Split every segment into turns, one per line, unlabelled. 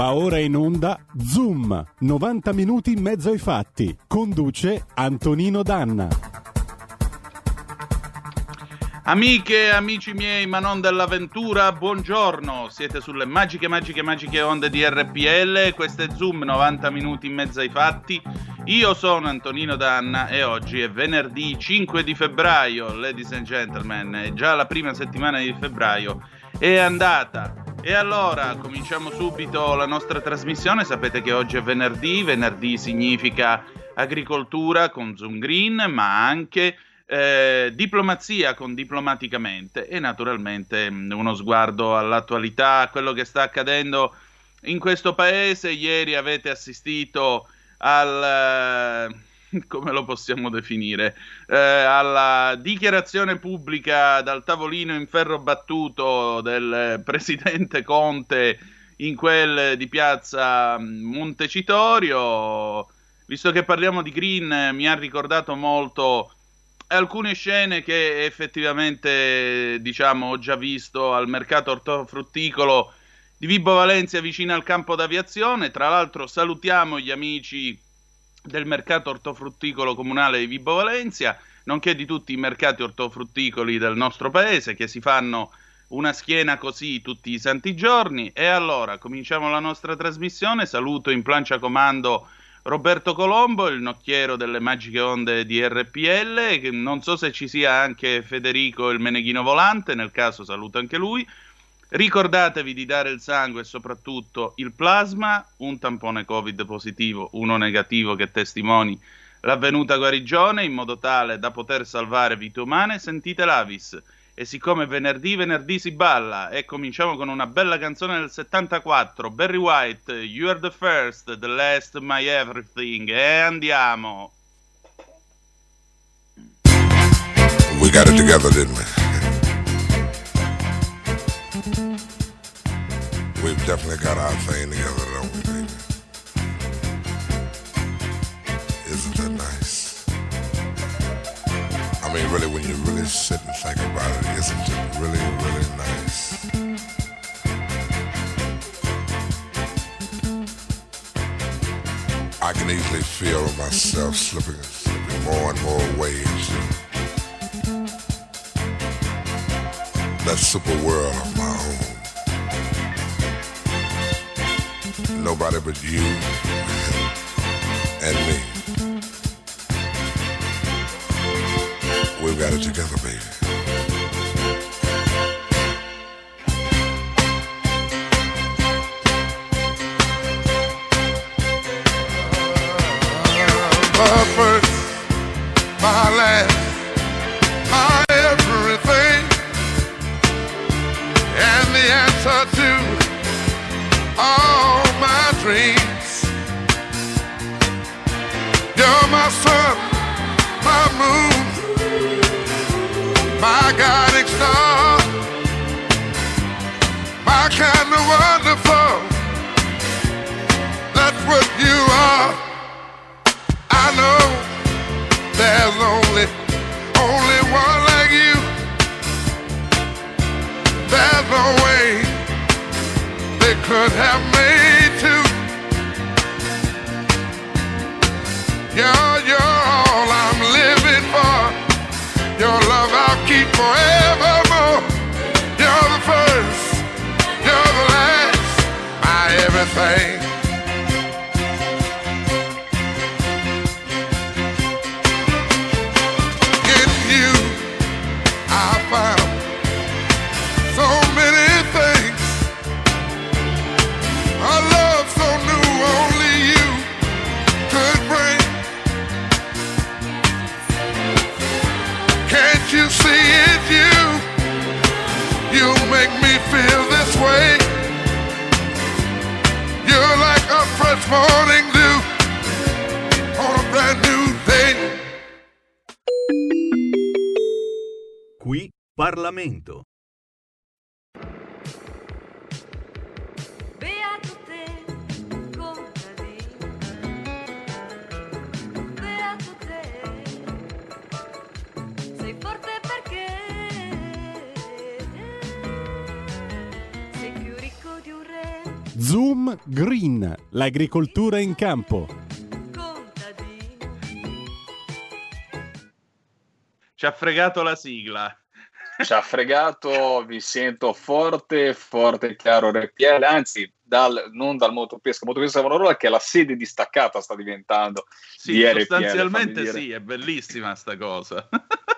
Va ora in onda Zoom, 90 minuti in mezzo ai fatti. Conduce Antonino Danna.
Amiche amici miei, ma non dell'avventura, buongiorno. Siete sulle magiche, magiche, magiche onde di RPL. Questo è Zoom, 90 minuti in mezzo ai fatti. Io sono Antonino Danna e oggi è venerdì 5 di febbraio, ladies and gentlemen. È già la prima settimana di febbraio. È andata. E allora cominciamo subito la nostra trasmissione. Sapete che oggi è venerdì, venerdì significa agricoltura con Zoom Green, ma anche eh, diplomazia con diplomaticamente e naturalmente mm, uno sguardo all'attualità, a quello che sta accadendo in questo paese. Ieri avete assistito al come lo possiamo definire, eh, alla dichiarazione pubblica dal tavolino in ferro battuto del presidente Conte in quel di piazza Montecitorio. Visto che parliamo di Green, mi ha ricordato molto alcune scene che effettivamente diciamo ho già visto al mercato ortofrutticolo di Vibo Valencia vicino al campo d'aviazione. Tra l'altro salutiamo gli amici del mercato ortofrutticolo comunale di Vibo Valencia, nonché di tutti i mercati ortofrutticoli del nostro paese che si fanno una schiena così tutti i santi giorni. E allora cominciamo la nostra trasmissione. Saluto in plancia comando Roberto Colombo, il nocchiero delle magiche onde di RPL. Non so se ci sia anche Federico il Meneghino Volante, nel caso saluto anche lui. Ricordatevi di dare il sangue e soprattutto il plasma, un tampone Covid positivo, uno negativo che testimoni l'avvenuta guarigione in modo tale da poter salvare vite umane. Sentite l'Avis. E siccome venerdì, venerdì si balla e cominciamo con una bella canzone del 74, Barry White, You are the first, the last, my everything. E andiamo.
We got it together, didn't we? We've definitely got our thing together, don't we, baby? Isn't that nice? I mean, really, when you really sit and think about it, isn't it really, really nice? I can easily feel myself slipping, slipping more and more waves. That super world of my own. nobody but you and me. We've got it together, baby. Guiding star, my kind of wonderful. That's what you are. I know there's only, only one like you. There's no way they could have made two. You're, keep forevermore. You're the first, you're the last, my everything.
Parlamento.
Beato te, contadino, beato te, sei forte perché sei più ricco di un re,
Zoom Green, l'agricoltura in campo.
Ci ha fregato la sigla.
Ci ha fregato, vi sento forte, forte e chiaro RPL, anzi dal, non dal motopesca, motopesca Savonarola che è la sede distaccata sta diventando
Sì,
di RPL,
sostanzialmente sì, è bellissima sta cosa.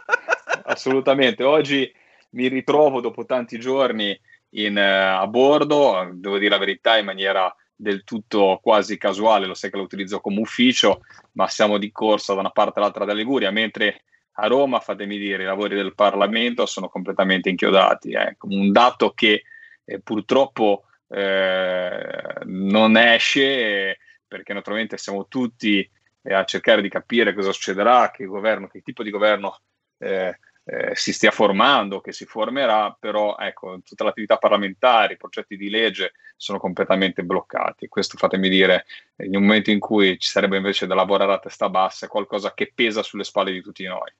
assolutamente. Oggi mi ritrovo dopo tanti giorni in, eh, a bordo, devo dire la verità in maniera del tutto quasi casuale, lo sai che lo utilizzo come ufficio, ma siamo di corsa da una parte all'altra della Liguria, mentre a Roma, fatemi dire, i lavori del Parlamento sono completamente inchiodati. eh. Un dato che eh, purtroppo eh, non esce eh, perché naturalmente siamo tutti eh, a cercare di capire cosa succederà, che governo, che tipo di governo eh, si stia formando, che si formerà, però ecco, tutta l'attività parlamentare, i progetti di legge sono completamente bloccati. Questo fatemi dire, in un momento in cui ci sarebbe invece da lavorare a testa bassa, è qualcosa che pesa sulle spalle di tutti noi.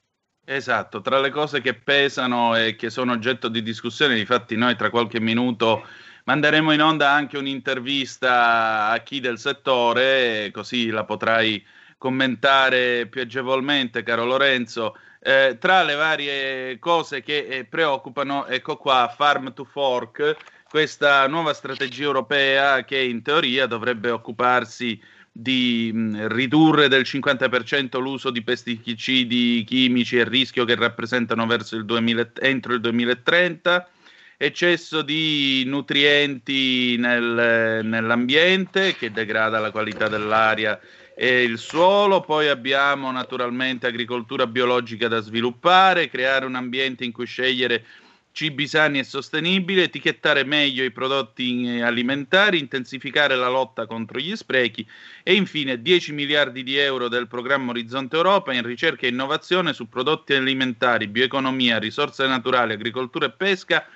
Esatto, tra le cose che pesano e che sono oggetto di discussione, infatti noi tra qualche minuto manderemo in onda anche un'intervista a chi del settore, così la potrai commentare più agevolmente, caro Lorenzo. Eh, tra le varie cose che eh, preoccupano, ecco qua, Farm to Fork, questa nuova strategia europea che in teoria dovrebbe occuparsi di mh, ridurre del 50% l'uso di pesticidi chimici e il rischio che rappresentano il 2000, entro il 2030, eccesso di nutrienti nel, nell'ambiente che degrada la qualità dell'aria e il suolo, poi abbiamo naturalmente agricoltura biologica da sviluppare, creare un ambiente in cui scegliere cibi sani e sostenibili, etichettare meglio i prodotti eh, alimentari, intensificare la lotta contro gli sprechi e infine 10 miliardi di euro del programma Orizzonte Europa in ricerca e innovazione su prodotti alimentari, bioeconomia, risorse naturali, agricoltura e pesca,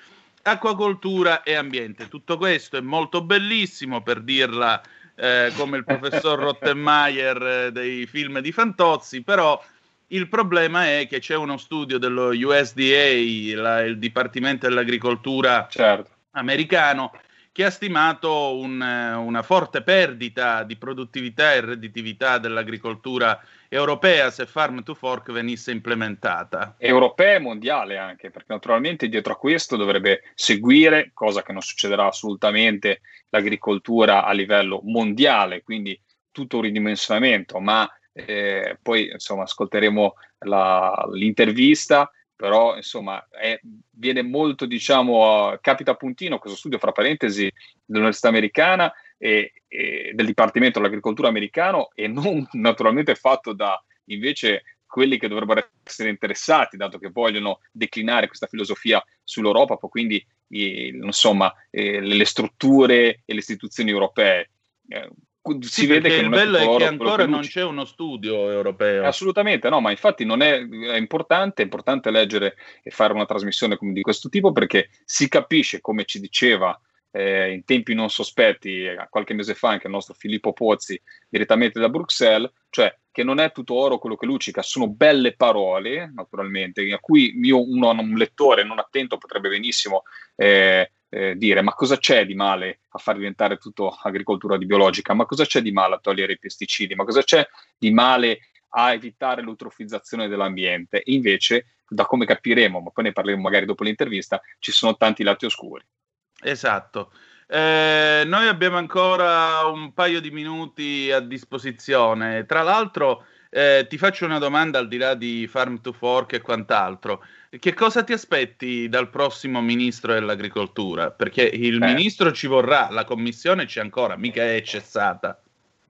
acquacoltura e ambiente. Tutto questo è molto bellissimo per dirla eh, come il professor Rottenmeier eh, dei film di Fantozzi, però il problema è che c'è uno studio dello USDA, la- il Dipartimento dell'Agricoltura
Certo.
americano, che ha stimato un, eh, una forte perdita di produttività e redditività dell'agricoltura europea se Farm to Fork venisse implementata.
europea e mondiale anche, perché naturalmente dietro a questo dovrebbe seguire, cosa che non succederà assolutamente, l'agricoltura a livello mondiale, quindi tutto un ridimensionamento, ma eh, poi insomma ascolteremo la- l'intervista, però insomma è- viene molto, diciamo, uh, capita a puntino questo studio, fra parentesi, dell'Università Americana e, e del Dipartimento dell'Agricoltura americano e non naturalmente fatto da invece quelli che dovrebbero essere interessati, dato che vogliono declinare questa filosofia sull'Europa, quindi i- insomma eh, le, strutture e le istituzioni europee. Eh, si
Sì,
vede che
il bello è che ancora non c'è uno studio europeo.
Assolutamente no, ma infatti non è, è importante, è importante leggere e fare una trasmissione di questo tipo perché si capisce, come ci diceva eh, in tempi non sospetti eh, qualche mese fa anche il nostro Filippo Pozzi direttamente da Bruxelles, cioè che non è tutto oro quello che luccica, sono belle parole naturalmente, a cui io, uno, un lettore non attento potrebbe benissimo eh, eh, dire ma cosa c'è di male a far diventare tutto agricoltura di biologica, ma cosa c'è di male a togliere i pesticidi, ma cosa c'è di male a evitare l'eutrofizzazione dell'ambiente. Invece, da come capiremo, ma poi ne parleremo magari dopo l'intervista, ci sono tanti lati oscuri.
Esatto. Eh, noi abbiamo ancora un paio di minuti a disposizione. Tra l'altro, eh, ti faccio una domanda al di là di Farm to Fork e quant'altro. Che cosa ti aspetti dal prossimo ministro dell'agricoltura? Perché il
Eh.
ministro ci vorrà, la commissione c'è ancora, mica è cessata.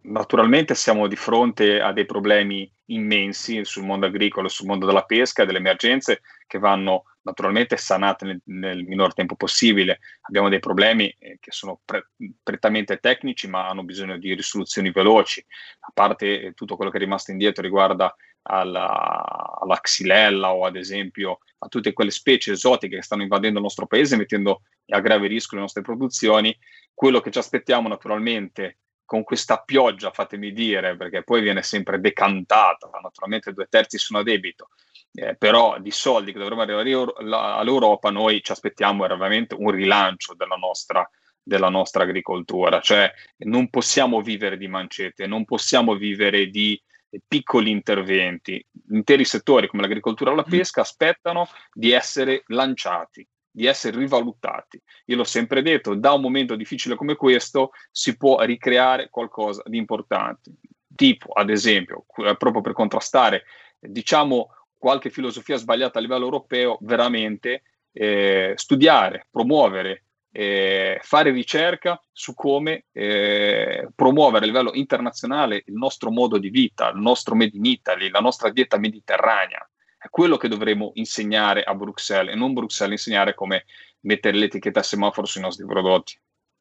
Naturalmente siamo di fronte a dei problemi immensi sul mondo agricolo, sul mondo della pesca, delle emergenze che vanno naturalmente sanate nel, nel minor tempo possibile. Abbiamo dei problemi eh, che sono pre- prettamente tecnici, ma hanno bisogno di risoluzioni veloci. A parte eh, tutto quello che è rimasto indietro riguarda alla, alla xylella o ad esempio a tutte quelle specie esotiche che stanno invadendo il nostro paese, mettendo a grave rischio le nostre produzioni. Quello che ci aspettiamo naturalmente con questa pioggia, fatemi dire, perché poi viene sempre decantata, naturalmente due terzi sono a debito, eh, però di soldi che dovremmo arrivare all'Europa, noi ci aspettiamo veramente un rilancio della nostra, della nostra agricoltura, cioè non possiamo vivere di mancette, non possiamo vivere di piccoli interventi. Interi settori come l'agricoltura o la mm. pesca aspettano di essere lanciati, di essere rivalutati. Io l'ho sempre detto, da un momento difficile come questo si può ricreare qualcosa di importante. Tipo, ad esempio, proprio per contrastare, diciamo, qualche filosofia sbagliata a livello europeo, veramente eh, studiare, promuovere eh, fare ricerca su come eh, promuovere a livello internazionale il nostro modo di vita, il nostro Made in Italy, la nostra dieta mediterranea. È quello che dovremmo insegnare a Bruxelles e non Bruxelles insegnare come mettere l'etichetta semaforo sui nostri prodotti.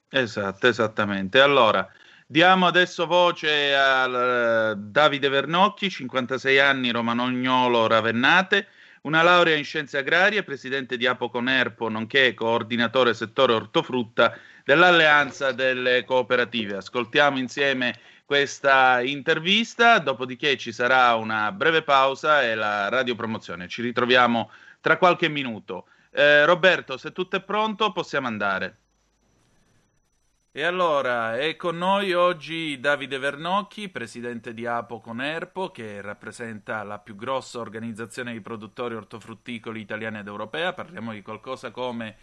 Esatto, esattamente. Allora, diamo adesso voce a uh, Davide Vernocchi, 56 anni, romanognolo Ravennate una laurea in scienze agrarie, presidente di Apoconerpo, nonché coordinatore settore ortofrutta dell'Alleanza delle Cooperative. Ascoltiamo insieme questa intervista, dopodiché ci sarà una breve pausa e la radiopromozione. Ci ritroviamo tra qualche minuto. Eh, Roberto, se tutto è pronto, possiamo andare. E allora è con noi oggi Davide Vernocchi, presidente di Apo Conerpo, che rappresenta la più grossa organizzazione di produttori ortofrutticoli italiana ed europea. Parliamo di qualcosa come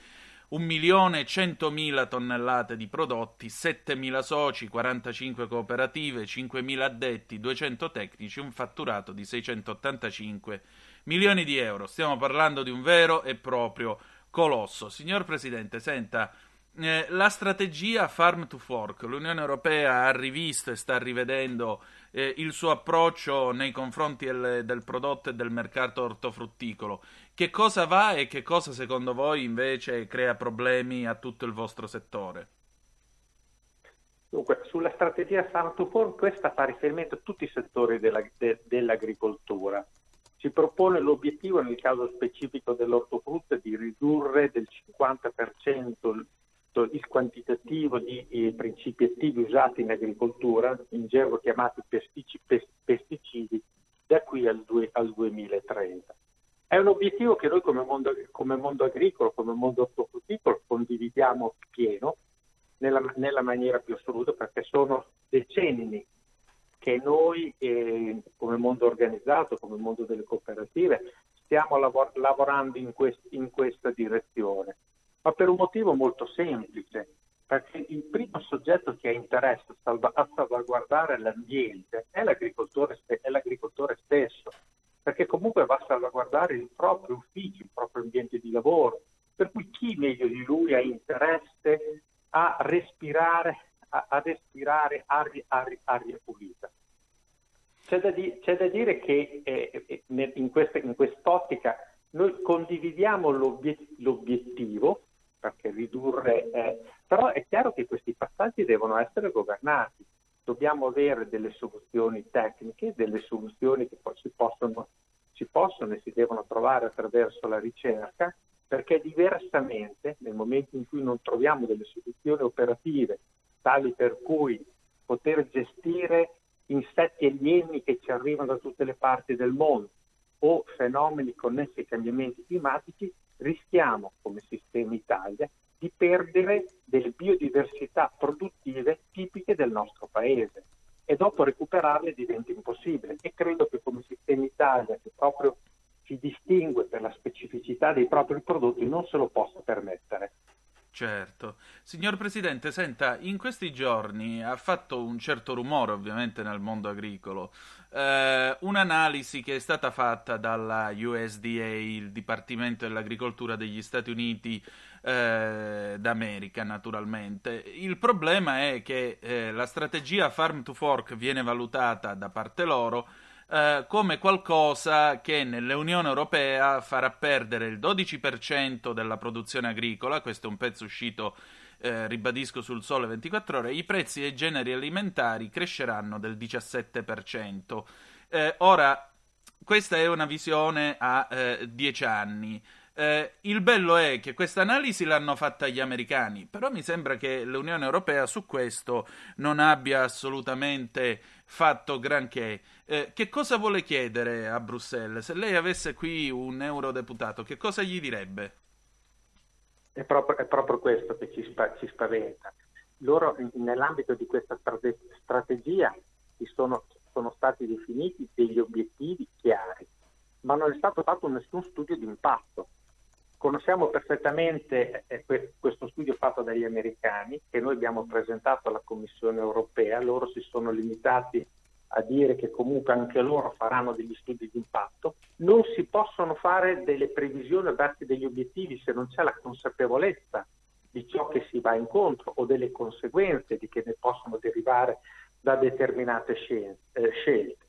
1.100.000 tonnellate di prodotti, 7.000 soci, 45 cooperative, 5.000 addetti, 200 tecnici, un fatturato di 685 milioni di euro. Stiamo parlando di un vero e proprio colosso. Signor Presidente, senta eh, la strategia Farm to Fork, l'Unione Europea ha rivisto e sta rivedendo eh, il suo approccio nei confronti del, del, prodotto e del mercato ortofrutticolo. Che cosa va e che cosa secondo voi invece crea problemi a tutto il vostro settore?
Dunque, sulla strategia Farm to Fork, questa fa riferimento a tutti i settori della, de, dell'agricoltura. Si propone l'obiettivo, nel caso specifico dell'ortofrutta, di ridurre del 50% il quantitativo di eh, principi attivi usati in agricoltura, in gergo chiamati pesticidi, pesticidi da qui al, due, al, 2030. È un obiettivo che noi come mondo, come mondo agricolo, come mondo ortofrutticolo condividiamo pieno nella, nella, maniera più assoluta perché sono decenni che noi eh, come mondo organizzato, come mondo delle cooperative, stiamo lavor- lavorando in, quest- in questa direzione ma per un motivo molto semplice, perché il primo soggetto che ha interesse a, salva- a salvaguardare l'ambiente è l'agricoltore, è l'agricoltore, stesso, perché comunque va a salvaguardare il proprio ufficio, il proprio ambiente di lavoro, per cui chi meglio di lui ha interesse a respirare, a, a respirare aria, aria, aria pulita. C'è da, di- c'è da, dire che eh, eh in, questa, in, quest'ottica noi condividiamo l'obiet- l'obiettivo, perché ridurre è... Però è chiaro che questi passaggi devono essere governati. Dobbiamo avere delle soluzioni tecniche, delle soluzioni che si possono, si possono e si devono trovare attraverso la ricerca, perché diversamente, nel momento in cui non troviamo delle soluzioni operative tali per cui poter gestire insetti alieni che ci arrivano da tutte le parti del mondo o fenomeni connessi ai cambiamenti climatici, rischiamo come sistema Italia di perdere delle biodiversità produttive tipiche del nostro paese e dopo recuperarle diventa impossibile e credo che come sistema Italia che proprio si distingue per la specificità dei propri prodotti non se lo possa permettere.
Certo. Signor Presidente, senta, in questi giorni ha fatto un certo rumore ovviamente nel mondo agricolo eh, un'analisi che è stata fatta dalla USDA, il Dipartimento dell'Agricoltura degli Stati Uniti eh, d'America naturalmente. Il problema è che eh, la strategia Farm to Fork viene valutata da parte loro eh, come qualcosa che nell'Unione Europea farà perdere il 12% della produzione agricola, questo è un pezzo uscito, eh, ribadisco, sul sole 24 ore, i prezzi dei generi alimentari cresceranno del 17%. Eh, ora, questa è una visione a eh, dieci anni. Eh, il bello è che questa analisi l'hanno fatta gli americani, però mi sembra che l'Unione Europea su questo non abbia assolutamente fatto granché. Eh, che cosa vuole chiedere a Bruxelles? Se lei avesse qui un eurodeputato, che cosa gli direbbe?
È proprio, è proprio questo che ci, spa- ci spaventa. Loro, nell'ambito di questa strate- strategia, ci sono, sono stati definiti degli obiettivi chiari, ma non è stato fatto nessun studio di impatto. Conosciamo perfettamente eh, que- questo studio fatto dagli americani che noi abbiamo presentato alla Commissione europea, loro si sono limitati a dire che comunque anche loro faranno degli studi di impatto. Non si possono fare delle previsioni o darsi degli obiettivi se non c'è la consapevolezza di ciò che si va incontro o delle conseguenze di che ne possono derivare da determinate eh, scelte.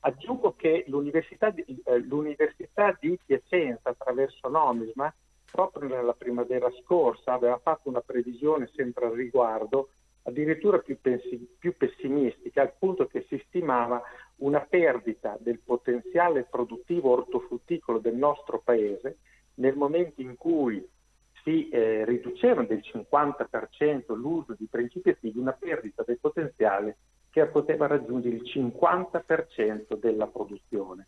Aggiungo che l'Università di, eh, l'Università di Piacenza, attraverso Nomisma, proprio nella primavera scorsa aveva fatto una previsione sempre al riguardo, addirittura più, pensi- più pessimistica, al punto che si stimava una perdita del potenziale produttivo ortofrutticolo del nostro paese nel momento in cui si eh, riduceva del 50% l'uso di principi attivi, una perdita del potenziale che poteva raggiungere il 50% della produzione.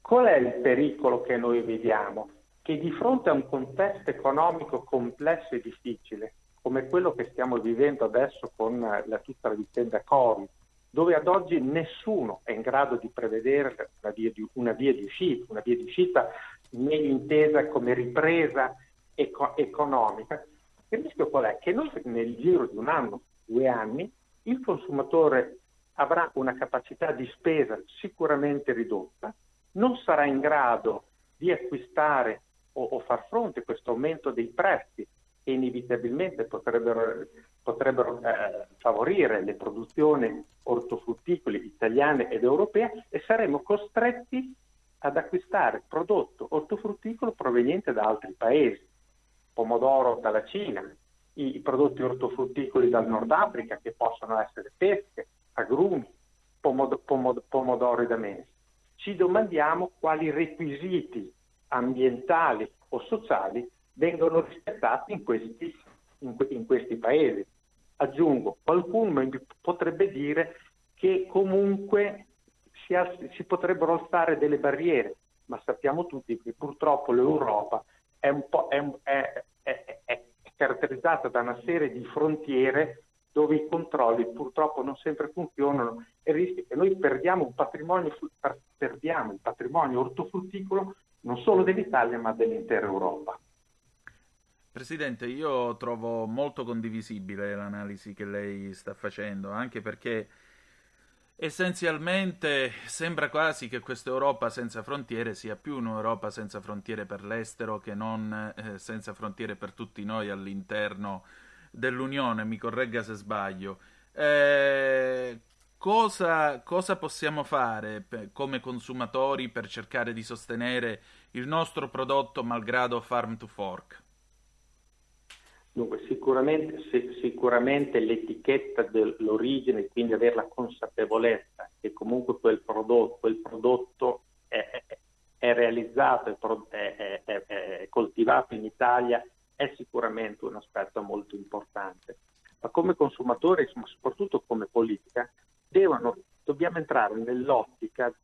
Qual è il pericolo che noi vediamo? Che di fronte a un contesto economico complesso e difficile, come quello che stiamo vivendo adesso con la, tutta la vicenda Covid, dove ad oggi nessuno è in grado di prevedere una via di, una via di uscita, una via di uscita meglio intesa come ripresa eco- economica, il rischio qual è? Che noi nel giro di un anno, due anni, il consumatore avrà una capacità di spesa sicuramente ridotta, non sarà in grado di acquistare o, o far fronte a questo aumento dei prezzi che inevitabilmente potrebbero, potrebbero eh, favorire le produzioni ortofrutticole italiane ed europee e saremo costretti ad acquistare prodotto ortofrutticolo proveniente da altri paesi, pomodoro dalla Cina, i prodotti ortofrutticoli dal Nord Africa che possono essere pesche, agrumi, pomod- pomod- pomodori da mese. Ci domandiamo quali requisiti ambientali o sociali vengono rispettati in questi, in, in questi paesi. Aggiungo, qualcuno potrebbe dire che comunque si, si potrebbero alzare delle barriere, ma sappiamo tutti che purtroppo l'Europa è, è, è, è, caratterizzata da una serie di frontiere dove i controlli purtroppo non sempre funzionano e rischia che noi perdiamo patrimonio, perdiamo il patrimonio ortofrutticolo non solo dell'Italia ma dell'intera Europa.
Presidente, io trovo molto condivisibile l'analisi che lei sta facendo, anche perché essenzialmente sembra quasi che questa Europa senza frontiere sia più un'Europa senza frontiere per l'estero che non eh, senza frontiere per tutti noi all'interno dell'Unione, mi corregga se sbaglio. Eh, cosa, cosa, possiamo fare per, come consumatori per cercare di sostenere il nostro prodotto malgrado farm to fork?
Dunque, sicuramente, sicuramente, l'etichetta dell'origine, quindi avere la consapevolezza che comunque quel prodotto, quel prodotto è, è, è realizzato, è, è, coltivato in Italia, è sicuramente un aspetto molto importante. Ma come consumatori, ma soprattutto come politica, devono, dobbiamo entrare nell'ottica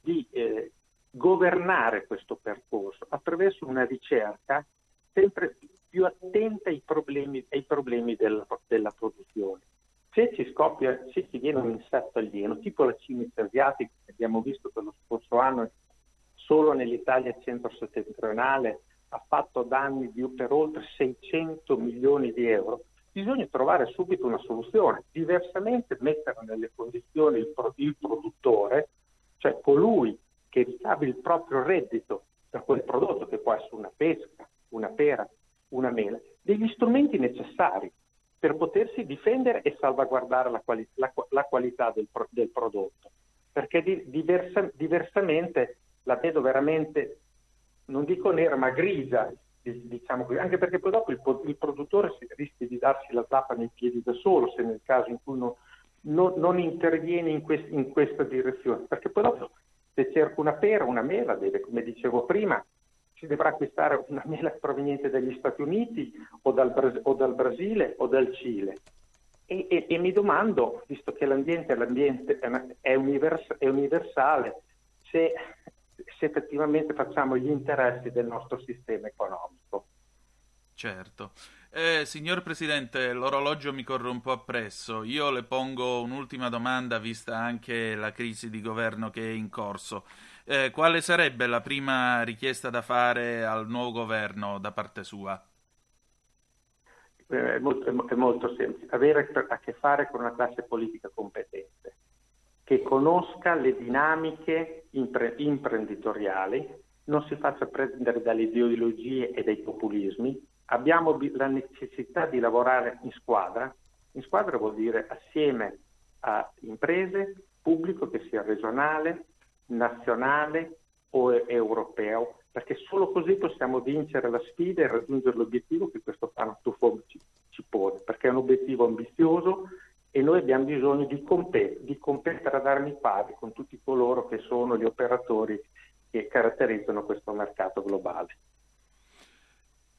di eh, governare questo percorso attraverso una ricerca sempre più attenta ai problemi, ai problemi della, della, produzione. Se ci scoppia, se ci viene un insetto alieno, tipo la cimice asiatica che abbiamo visto per lo scorso anno solo nell'Italia centro-settentrionale, ha fatto danni di, per oltre 600 milioni di euro, bisogna trovare subito una soluzione, diversamente mettere nelle condizioni il, il produttore, cioè colui che ricavi il proprio reddito da quel prodotto, che può essere una pesca, una pera, una mela, degli strumenti necessari per potersi difendere e salvaguardare la, quali- la, la qualità del, pro- del, prodotto. Perché di- diversa- diversamente la vedo veramente, non dico nera, ma grigia, diciamo così, anche perché poi dopo il, il produttore rischia di darsi la zappa nei piedi da solo se nel caso in cui non, non, non interviene in, quest- in, questa direzione, perché poi dopo Se cerco una pera, una mela, deve, come dicevo prima, si dovrà acquistare una mela proveniente dagli Stati Uniti o dal, o dal Brasile o dal Cile. E, e- e mi domando, visto che l'ambiente, l'ambiente è univers- è universale, se, se effettivamente facciamo gli interessi del nostro sistema economico.
Certo. Eh, signor Presidente, l'orologio mi corre un po' appresso. Io le pongo un'ultima domanda, vista anche la crisi di governo che è in corso. Eh, quale sarebbe la prima richiesta da fare al nuovo governo da parte sua?
Eh, È molto, è mo- è molto semplice, avere a che fare con una classe politica competente, che conosca le dinamiche impre- imprenditoriali, non si faccia prendere dalle ideologie e dai populismi. Abbiamo bi- la necessità di lavorare in squadra. In squadra vuol dire assieme a imprese, pubblico che sia regionale, nazionale o europeo, perché solo così possiamo vincere la sfida e raggiungere l'obiettivo che questo piano tuffo ci, ci pone, perché è un obiettivo ambizioso e noi abbiamo bisogno di, compe- di competere ad armi pari con tutti coloro che sono gli operatori che caratterizzano questo mercato globale.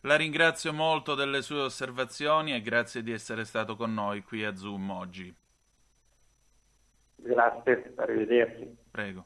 La ringrazio molto delle sue osservazioni e grazie di essere stato con noi qui a Zoom oggi.
Grazie, arrivederci.
Prego.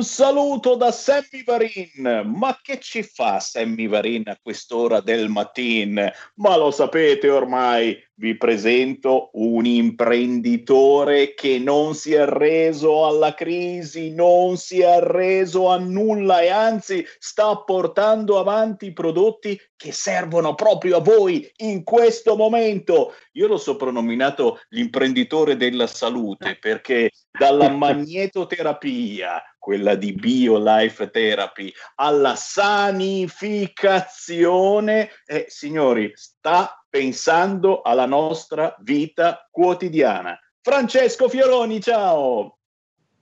Un saluto da Sammy Varin. Ma che ci fa Sammy Varin a quest'ora del mattino? Ma lo sapete ormai, vi presento un imprenditore che non si è arreso alla crisi, non si è arreso a nulla e anzi sta portando avanti i prodotti che servono proprio a voi in questo momento. Io l'ho soprannominato l'imprenditore della salute perché dalla magnetoterapia, quella di BioLife Therapy, alla sanificazione, eh, signori, sta pensando alla nostra vita quotidiana. Francesco Fioroni, ciao!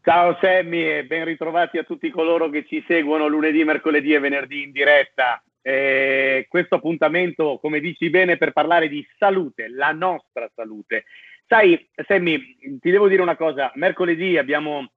Ciao Sammy e ben ritrovati a tutti coloro che ci seguono lunedì, mercoledì e venerdì in diretta. Eh, questo appuntamento, come dici bene, per parlare di salute, la nostra salute. Sai, Sammy, ti devo dire una cosa, mercoledì abbiamo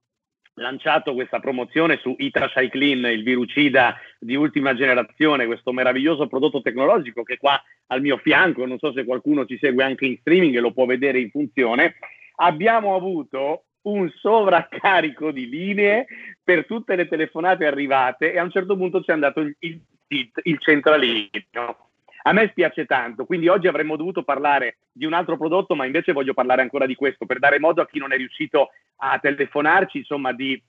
lanciato questa promozione su Itacyclin, il virucida di ultima generazione, questo meraviglioso prodotto tecnologico che qua al mio fianco, non so se qualcuno ci segue anche in streaming e lo può vedere in funzione. Abbiamo avuto un sovraccarico di linee per tutte le telefonate arrivate e a un certo punto ci è andato il, il, il centralino. A me spiace tanto, quindi oggi avremmo dovuto parlare di un altro prodotto, ma invece voglio parlare ancora di questo per dare modo a chi non è riuscito a telefonarci, insomma, di,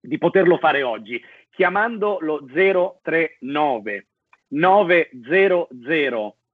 di poterlo fare oggi, chiamando lo 039 900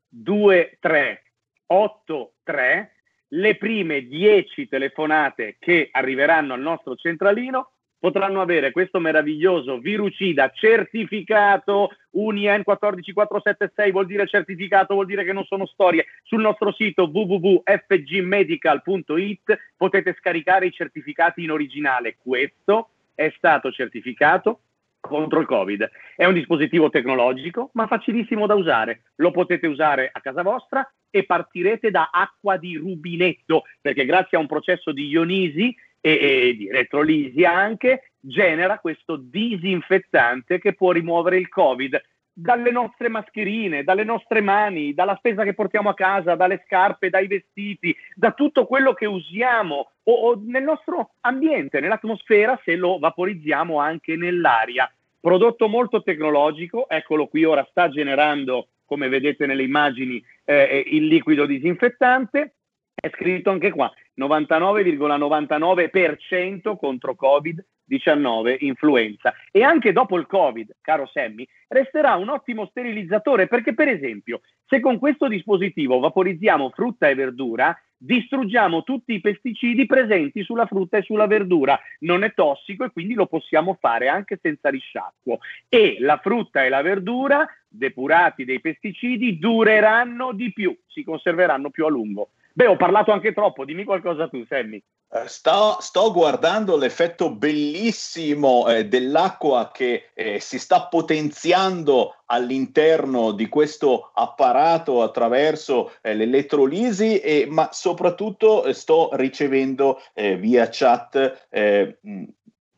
2383 le prime 10 telefonate che arriveranno al nostro centralino potranno avere questo meraviglioso virucida certificato UNIEN 14476 vuol dire certificato, vuol dire che non sono storie. Sul nostro sito www.fgmedical.it potete scaricare i certificati in originale. Questo è stato certificato contro il Covid. È un dispositivo tecnologico, ma facilissimo da usare. Lo potete usare a casa vostra e partirete da acqua di rubinetto, perché grazie a un processo di ionisi e, di elettrolisi anche, genera questo disinfettante che può rimuovere il Covid dalle nostre mascherine, dalle nostre mani, dalla spesa che portiamo a casa, dalle scarpe, dai vestiti, da tutto quello che usiamo o, o nel nostro ambiente, nell'atmosfera, se lo vaporizziamo anche nell'aria. Prodotto molto tecnologico, eccolo qui ora sta generando come vedete nelle immagini, eh, il liquido disinfettante. È scritto anche qua 99,99% contro Covid-19 influenza. E anche dopo il Covid, caro Sammy, resterà un ottimo sterilizzatore perché, per esempio, se con questo dispositivo vaporizziamo frutta e verdura, distruggiamo tutti i pesticidi presenti sulla frutta e sulla verdura. Non è tossico e quindi lo possiamo fare anche senza risciacquo. E la frutta e la verdura, depurati dei pesticidi, dureranno di più, si conserveranno più a lungo. Beh, ho parlato anche troppo, dimmi qualcosa tu, Sammy.
Eh, sto, sto, guardando l'effetto bellissimo eh, dell'acqua che eh, si sta potenziando all'interno di questo apparato attraverso eh, l'elettrolisi, e, ma soprattutto eh, sto ricevendo eh, via chat mh,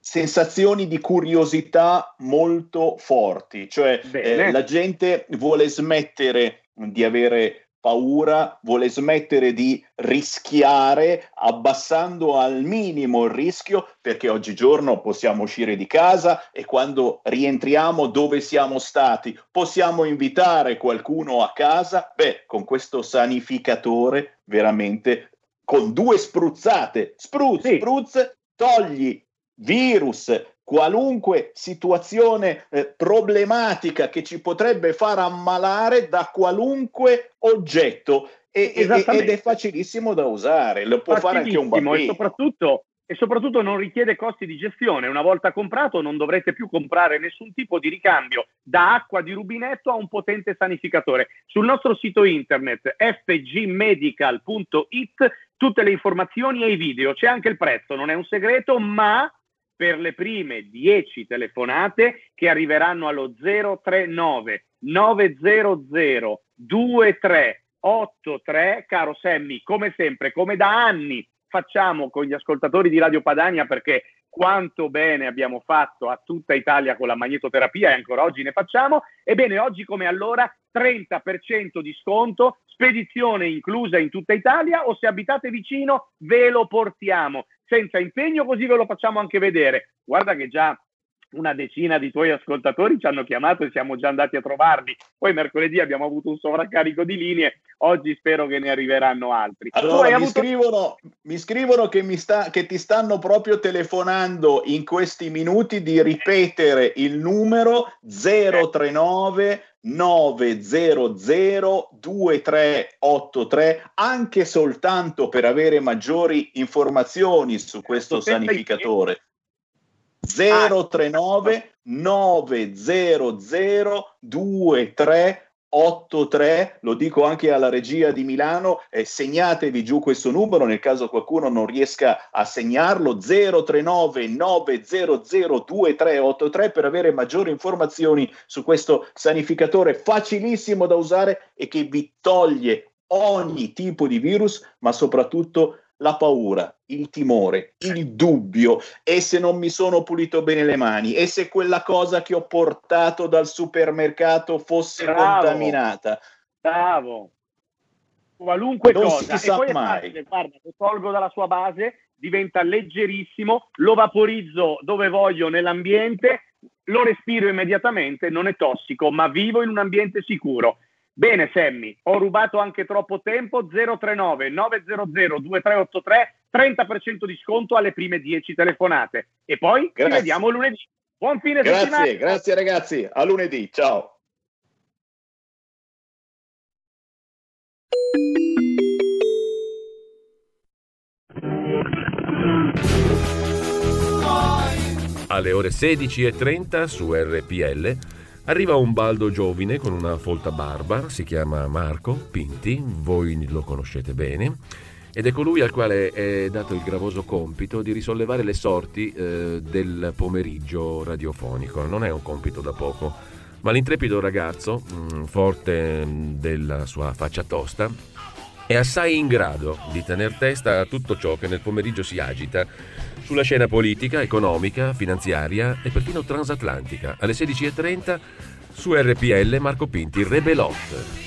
sensazioni di curiosità molto forti, cioè la gente vuole smettere di avere paura, vuole smettere di rischiare abbassando al minimo il rischio perché oggigiorno possiamo uscire di casa e quando rientriamo dove siamo stati? Possiamo invitare qualcuno a casa, beh, con questo sanificatore veramente con due spruzzate, spruzz, sì. spruzz, togli virus, qualunque situazione eh, problematica che ci potrebbe far ammalare da qualunque oggetto e, ed è facilissimo da usare, lo può fare anche un bambino.
E soprattutto, e soprattutto non richiede costi di gestione. Una volta comprato non dovrete più comprare nessun tipo di ricambio da acqua di rubinetto a un potente sanificatore. Sul nostro sito internet fgmedical.it tutte le informazioni e i video, c'è anche il prezzo, non è un segreto, ma per le prime 10 telefonate che arriveranno allo 039 900 2383. Caro Sammy, come sempre, come da anni facciamo con gli ascoltatori di Radio Padania perché quanto bene abbiamo fatto a tutta Italia con la magnetoterapia e ancora oggi ne facciamo. Ebbene, oggi come allora 30% di sconto, spedizione inclusa in tutta Italia o se abitate vicino ve lo portiamo senza impegno, così ve lo facciamo anche vedere. Guarda che già una decina di tuoi ascoltatori ci hanno chiamato e siamo già andati a trovarli. Poi mercoledì abbiamo avuto un sovraccarico di linee, oggi spero che ne arriveranno altri.
Allora, mi,
avuto...
scrivono, mi, scrivono, che, mi sta, che ti stanno proprio telefonando in questi minuti di ripetere il numero 039 900 2383 anche soltanto per avere maggiori informazioni su questo sanificatore 039 900 2383 lo dico anche alla regia di Milano, eh, segnatevi giù questo numero nel caso qualcuno non riesca a segnarlo, 039 900 2383 per avere maggiori informazioni su questo sanificatore facilissimo da usare e che vi toglie ogni tipo di virus, ma soprattutto la paura, il timore, il dubbio, e se non mi sono pulito bene le mani, e se quella cosa che ho portato dal supermercato fosse
Bravo.
contaminata.
Bravo. Qualunque
non
cosa.
si sa
e poi
mai.
Facile, guarda, lo tolgo dalla sua base, diventa leggerissimo, lo vaporizzo dove voglio nell'ambiente, lo respiro immediatamente, non è tossico, ma vivo in un ambiente sicuro. Bene, Sammy, ho rubato anche troppo tempo. 039 900 2383, 30% di sconto alle prime 10 telefonate. E poi
Grazie.
ci vediamo lunedì. Buon fine
Grazie,
settimana.
grazie ragazzi, a lunedì, ciao.
Alle ore 16.30 su RPL arriva un baldo giovine con una folta barba, si chiama Marco Pinti, voi lo conoscete bene, ed è colui al quale è dato il gravoso compito di risollevare le sorti eh, del pomeriggio radiofonico. Non è un compito da poco, ma l'intrepido ragazzo, mh, forte della sua faccia tosta, è assai in grado di tener testa a tutto ciò che nel pomeriggio si agita sulla scena politica, economica, finanziaria e perfino transatlantica. Alle 16.30 su RPL Marco Pinti Rebelot.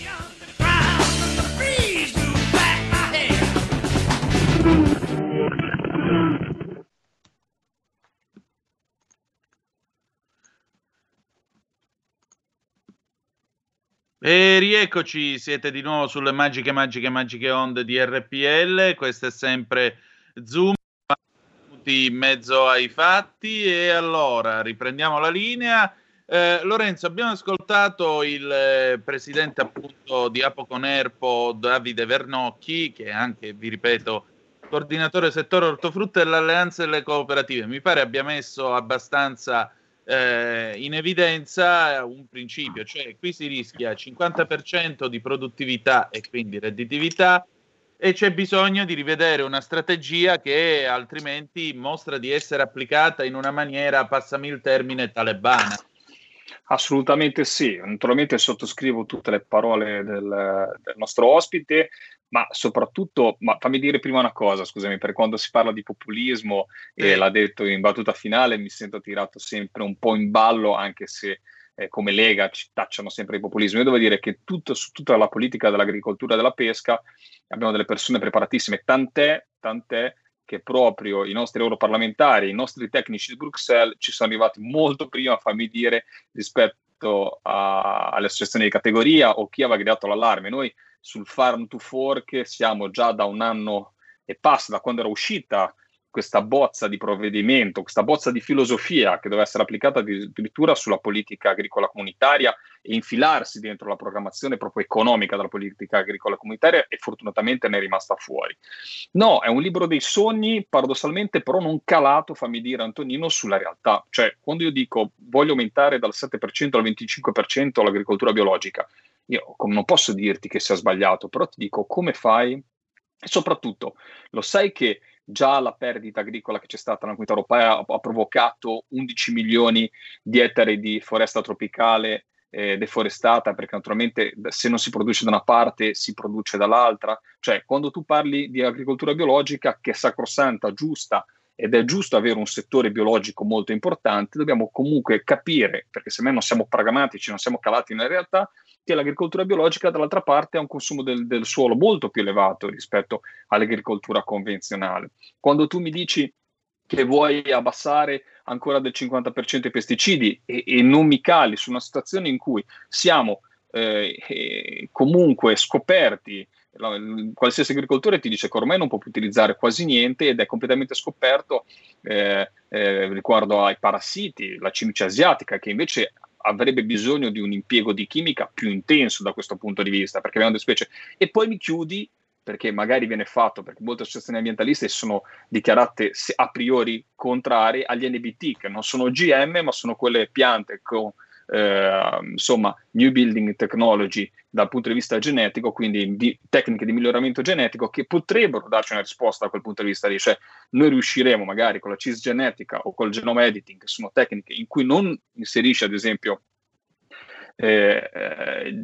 E rieccoci, siete di nuovo sulle magiche, magiche, magiche onde di RPL. Questo è sempre Zoom, in mezzo ai fatti. E allora riprendiamo la linea. Eh, Lorenzo, abbiamo ascoltato il eh, presidente appunto di Apoconerpo, Davide Vernocchi, che è anche, vi ripeto, coordinatore settore ortofrutta dell'Alleanza delle Cooperative. Mi pare abbia messo abbastanza eh, in evidenza un principio, cioè qui si rischia 50% di produttività e quindi redditività e c'è bisogno di rivedere una strategia che altrimenti mostra di essere applicata in una maniera, passami il termine, talebana.
Assolutamente sì, naturalmente sottoscrivo tutte le parole del, del nostro ospite, ma soprattutto, ma fammi dire prima una cosa, scusami, per quando si parla di populismo, e l'ha detto in battuta finale, mi sento tirato sempre un po' in ballo, anche se eh, come Lega ci tacciano sempre i populismo. Io devo dire che tutto, su tutta la politica dell'agricoltura e della pesca abbiamo delle persone preparatissime, tant'è, tant'è che proprio i nostri europarlamentari, i nostri tecnici di Bruxelles ci sono arrivati molto prima, fammi dire, rispetto a, alle associazioni di categoria o chi aveva gridato l'allarme. Noi sul Farm to Fork siamo già da un anno e passa, da quando era uscita questa bozza di provvedimento, questa bozza di filosofia che doveva essere applicata addirittura sulla politica agricola comunitaria e infilarsi dentro la programmazione proprio economica della politica agricola comunitaria e fortunatamente ne è rimasta fuori. No, è un libro dei sogni, paradossalmente però non calato, fammi dire Antonino, sulla realtà. Cioè, quando io dico voglio aumentare dal 7% al 25% l'agricoltura biologica, io non posso dirti che sia sbagliato, però ti dico come fai e soprattutto lo sai che già la perdita agricola che c'è stata nella comunità europea ha, ha provocato 11 milioni di ettari di foresta tropicale eh, deforestata, perché naturalmente se non si produce da una parte si produce dall'altra. Cioè, quando tu parli di agricoltura biologica, che è sacrosanta, giusta, ed è giusto avere un settore biologico molto importante, dobbiamo comunque capire, perché se noi non siamo pragmatici, non siamo calati nella realtà, che l'agricoltura biologica dall'altra parte ha un consumo del, del suolo molto più elevato rispetto all'agricoltura convenzionale. Quando tu mi dici che vuoi abbassare ancora del 50% i pesticidi e, e, non mi cali su una situazione in cui siamo eh, eh, comunque scoperti, qualsiasi agricoltore ti dice che ormai non può più utilizzare quasi niente ed è completamente scoperto eh, eh riguardo ai parassiti, la cimice asiatica che invece avrebbe bisogno di un impiego di chimica più intenso da questo punto di vista, perché abbiamo delle specie. E poi mi chiudi perché magari viene fatto, perché molte associazioni ambientaliste sono dichiarate a priori contrarie agli NBT, che non sono GM, ma sono quelle piante con eh, insomma, new building technology dal punto di vista genetico, quindi di tecniche di miglioramento genetico che potrebbero darci una risposta da quel punto di vista lì. Cioè, noi riusciremo magari con la cisgenetica o col genome editing, che sono tecniche in cui non inserisce, ad esempio, eh, eh,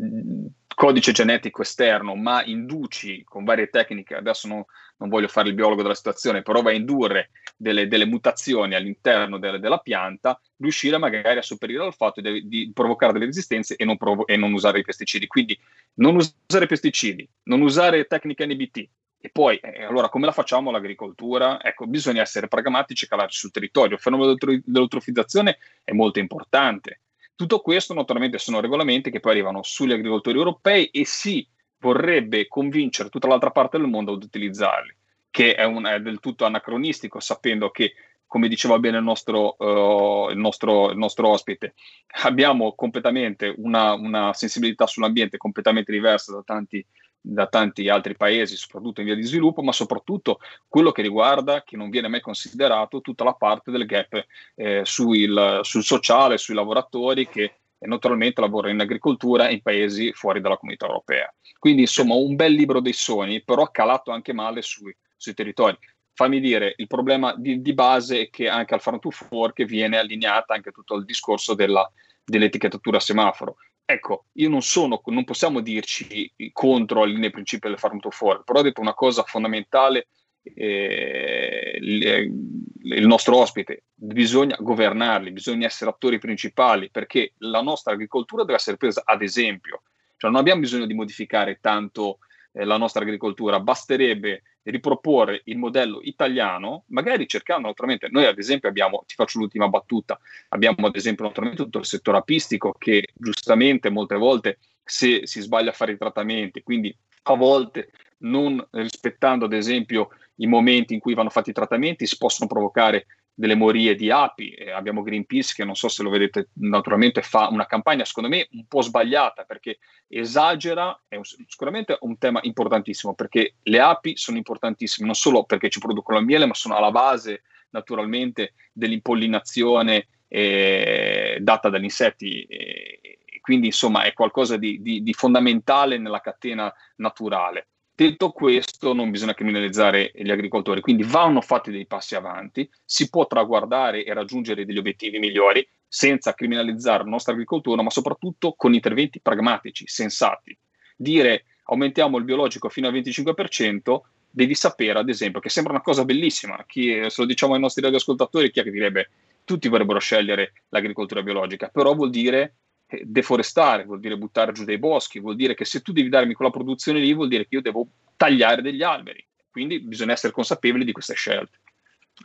codice genetico esterno, ma induci con varie tecniche, adesso non, non, voglio fare il biologo della situazione, però va a indurre delle, delle mutazioni all'interno delle, della pianta, riuscire magari a sopperire al fatto di, di provocare delle resistenze e non, provo- e non, usare i pesticidi. Quindi non usare pesticidi, non usare tecniche NBT. E poi, eh, allora, come la facciamo l'agricoltura? Ecco, bisogna essere pragmatici e calarci sul territorio. Il fenomeno dell'eutrofizzazione è molto importante tutto questo naturalmente sono regolamenti che poi arrivano sugli agricoltori europei e si vorrebbe convincere tutta l'altra parte del mondo ad utilizzarli, che è, un, è del tutto anacronistico, sapendo che come diceva bene il nostro, uh, il nostro, il nostro ospite, abbiamo completamente una, una, sensibilità sull'ambiente completamente diversa da tanti da tanti altri paesi, soprattutto in via di sviluppo, ma soprattutto quello che riguarda, che non viene mai considerato, tutta la parte del gap eh, sul, sul, sociale, sui lavoratori che eh, naturalmente lavorano in agricoltura in paesi fuori dalla comunità europea. Quindi insomma un bel libro dei sogni, però calato anche male sui, sui territori. Fammi dire, il problema di, di, base è che anche al Farm to Fork viene allineata anche tutto il discorso della, dell'etichettatura semaforo. Ecco, io non sono, non possiamo dirci contro le principi del farm to fork, però ho detto una cosa fondamentale, eh, il nostro ospite, bisogna governarli, bisogna essere attori principali, perché la nostra agricoltura deve essere presa ad esempio, cioè non abbiamo bisogno di modificare tanto eh, la nostra agricoltura, basterebbe riproporre il modello italiano, magari cercando naturalmente, noi ad esempio abbiamo, ti faccio l'ultima battuta, abbiamo ad esempio naturalmente tutto il settore apistico che giustamente molte volte se si sbaglia a fare i trattamenti, quindi a volte non rispettando ad esempio i momenti in cui vanno fatti i trattamenti si possono provocare delle morie di api. Eh, abbiamo Greenpeace che non so se lo vedete naturalmente fa una campagna secondo me un po' sbagliata perché esagera, è un, sicuramente un tema importantissimo perché le api sono importantissime non solo perché ci producono il miele ma sono alla base naturalmente dell'impollinazione eh, data dagli insetti. Eh, quindi insomma è qualcosa di, di, di fondamentale nella catena naturale. Detto questo, non bisogna criminalizzare gli agricoltori, quindi vanno fatti dei passi avanti, si può traguardare e raggiungere degli obiettivi migliori senza criminalizzare la nostra agricoltura, ma soprattutto con interventi pragmatici, sensati. Dire aumentiamo il biologico fino al 25%, devi sapere, ad esempio, che sembra una cosa bellissima. Chi, se lo diciamo ai nostri radioascoltatori, chi è che direbbe tutti vorrebbero scegliere l'agricoltura biologica, però vuol dire deforestare, vuol dire buttare giù dei boschi, vuol dire che se tu devi darmi quella produzione lì, vuol dire che io devo tagliare degli alberi. Quindi bisogna essere consapevoli di queste scelte.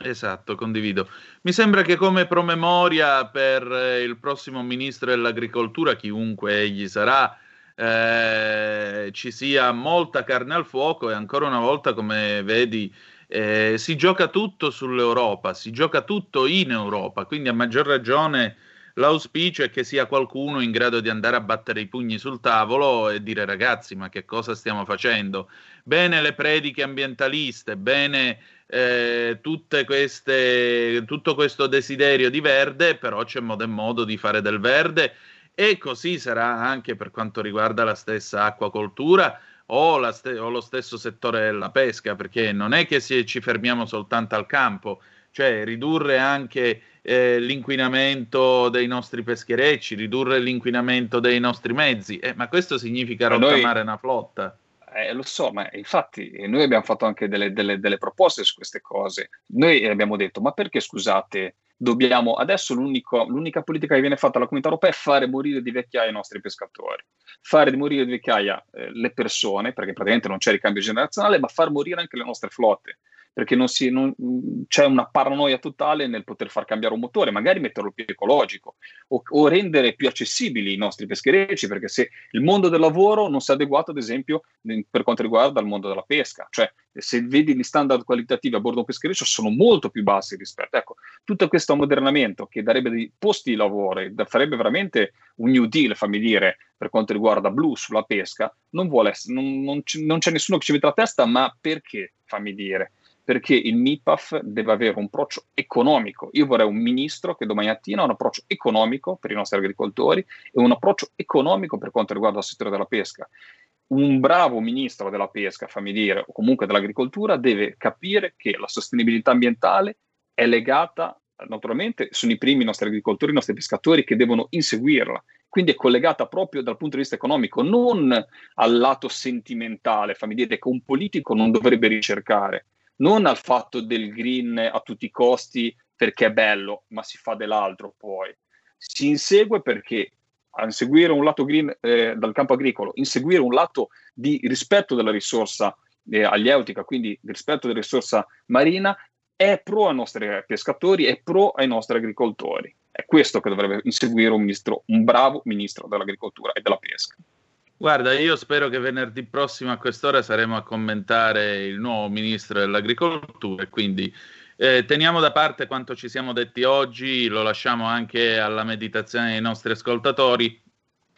Esatto, condivido. Mi sembra che come promemoria per eh, il prossimo ministro dell'agricoltura, chiunque egli sarà, eh, ci sia molta carne al fuoco e ancora una volta, come vedi, eh, si gioca tutto sull'Europa, si gioca tutto in Europa, quindi a maggior ragione L'auspicio è che sia qualcuno in grado di andare a battere i pugni sul tavolo e dire ragazzi, ma che cosa stiamo facendo? Bene le prediche ambientaliste, bene eh, queste, tutto questo desiderio di verde, però c'è modo e modo di fare del verde e così sarà anche per quanto riguarda la stessa acquacoltura o, ste- o lo stesso settore della pesca, perché non è che ci fermiamo soltanto al campo, cioè ridurre anche eh, l'inquinamento dei nostri pescherecci, ridurre l'inquinamento dei nostri mezzi, eh, ma questo significa rottamare noi, una flotta.
Eh, lo so, ma infatti noi abbiamo fatto anche delle, delle, delle, proposte su queste cose. Noi abbiamo detto, ma perché scusate, dobbiamo adesso l'unica politica che viene fatta dalla comunità europea è fare morire di vecchiaia i nostri pescatori, fare morire di vecchiaia eh, le persone, perché praticamente non c'è ricambio generazionale, ma far morire anche le nostre flotte perché non si, non, c'è una paranoia totale nel poter far cambiare un motore, magari metterlo più ecologico o, o, rendere più accessibili i nostri pescherecci, perché se il mondo del lavoro non si è adeguato, ad esempio, per quanto riguarda il mondo della pesca, cioè se vedi gli standard qualitativi a bordo di un peschereccio sono molto più bassi rispetto. Ecco, tutto questo ammodernamento che darebbe dei posti di lavoro e farebbe veramente un new deal, fammi dire, per quanto riguarda blu sulla pesca, non, vuole non, non, c- non c'è nessuno che ci mette la testa, ma perché, fammi dire? Perché il MIPAF deve avere un approccio economico. Io vorrei un ministro che domani mattina ha un approccio economico per i nostri agricoltori e un approccio economico per quanto riguarda il settore della pesca. Un bravo ministro della pesca, fammi dire, o comunque dell'agricoltura, deve capire che la sostenibilità ambientale è legata, naturalmente, sono i primi i nostri agricoltori, i nostri pescatori che devono inseguirla. Quindi è collegata proprio dal punto di vista economico, non al lato sentimentale, fammi dire, che un politico non dovrebbe ricercare non al fatto del green a tutti i costi perché è bello, ma si fa dell'altro poi. Si insegue perché inseguire un lato green eh, dal campo agricolo, inseguire un lato di rispetto della risorsa eh, aglieutica, quindi di rispetto della risorsa marina, è pro ai nostri pescatori, è pro ai nostri agricoltori. È questo che dovrebbe inseguire un, ministro, un bravo ministro dell'agricoltura e della pesca.
Guarda, io spero che venerdì prossimo a quest'ora saremo a commentare il nuovo ministro dell'agricoltura e quindi eh, teniamo da parte quanto ci siamo detti oggi, lo lasciamo anche alla meditazione dei nostri ascoltatori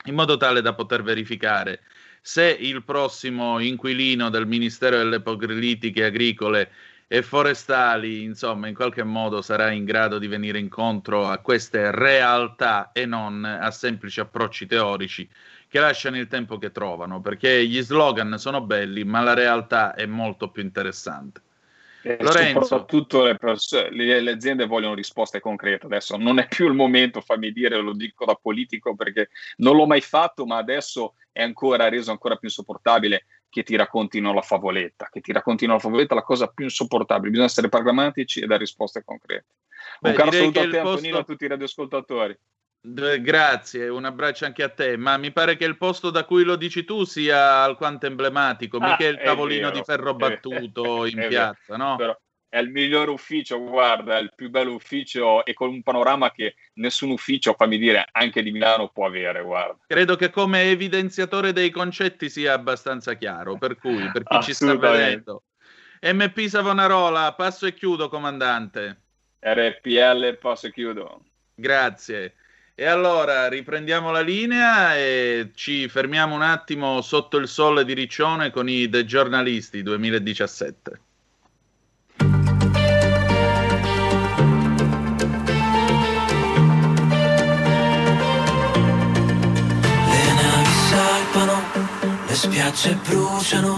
in modo tale da poter verificare se il prossimo inquilino del Ministero delle Politiche Agricole e Forestali, insomma, in qualche modo sarà in grado di venire incontro a queste realtà e non a semplici approcci teorici che lasciano il tempo che trovano, perché gli slogan sono belli, ma la realtà è molto più interessante.
Eh, Lorenzo. Soprattutto le, pers- le, le, aziende vogliono risposte concrete. Adesso non è più il momento, fammi dire, lo dico da politico perché non l'ho mai fatto, ma adesso è ancora reso ancora più insopportabile che ti raccontino la favoletta, che ti raccontino la favoletta, la cosa più insopportabile. Bisogna essere pragmatici e dare risposte concrete. Beh, Un caro saluto a te, posto... Antonino, a tutti i radioascoltatori.
Grazie, un abbraccio anche a te, ma mi pare che il posto da cui lo dici tu sia alquanto emblematico, ah, mica il tavolino vero, di ferro battuto in piazza, no?
Però, è il miglior ufficio, guarda, è il più bello ufficio e con un panorama che nessun ufficio, fammi dire, anche di Milano può avere, guarda.
Credo che come evidenziatore dei concetti sia abbastanza chiaro, per cui, per chi ci sta vedendo. MP Savonarola, passo e chiudo, comandante.
RPL, passo e chiudo.
Grazie. E allora riprendiamo la linea e ci fermiamo un attimo sotto il sole di Riccione con i The Giornalisti 2017.
Le navi salpano, le spiagge bruciano,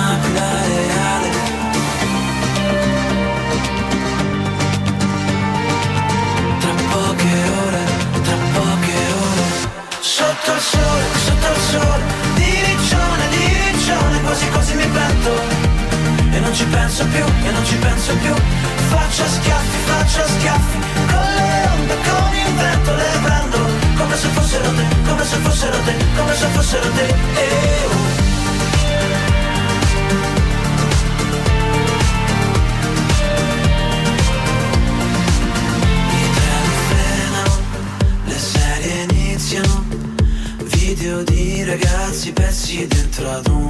Sotto il sole, sotto il sole Di riccione, Quasi quasi mi pento E non ci penso più, e non ci penso più. Faccio schiaffi, faccio schiaffi Con le onde, con il vento Le prendo. Come se fossero te Come se fossero te, come se fossero te. Eh, oh. Pezzi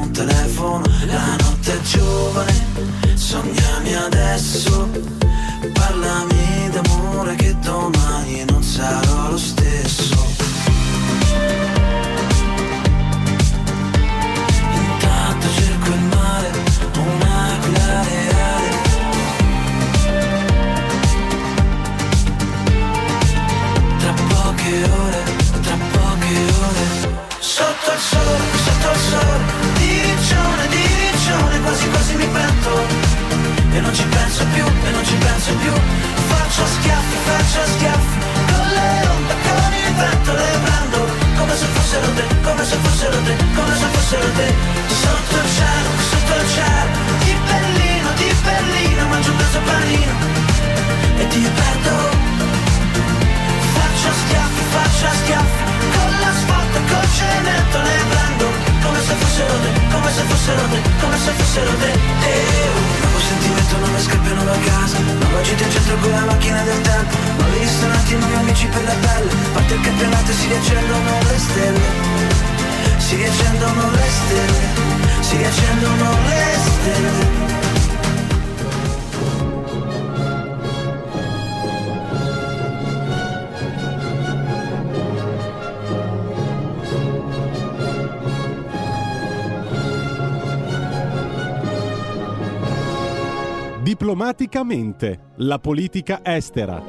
la
politica estera.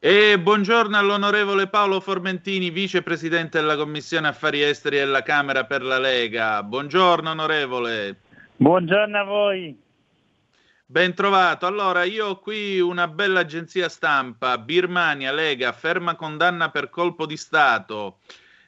E buongiorno all'onorevole Paolo Formentini, vicepresidente della Commissione Affari Esteri della Camera per la Lega. Buongiorno onorevole.
Buongiorno a voi.
Ben trovato. Allora, io ho qui una bella agenzia stampa, Birmania, Lega, ferma condanna per colpo di Stato.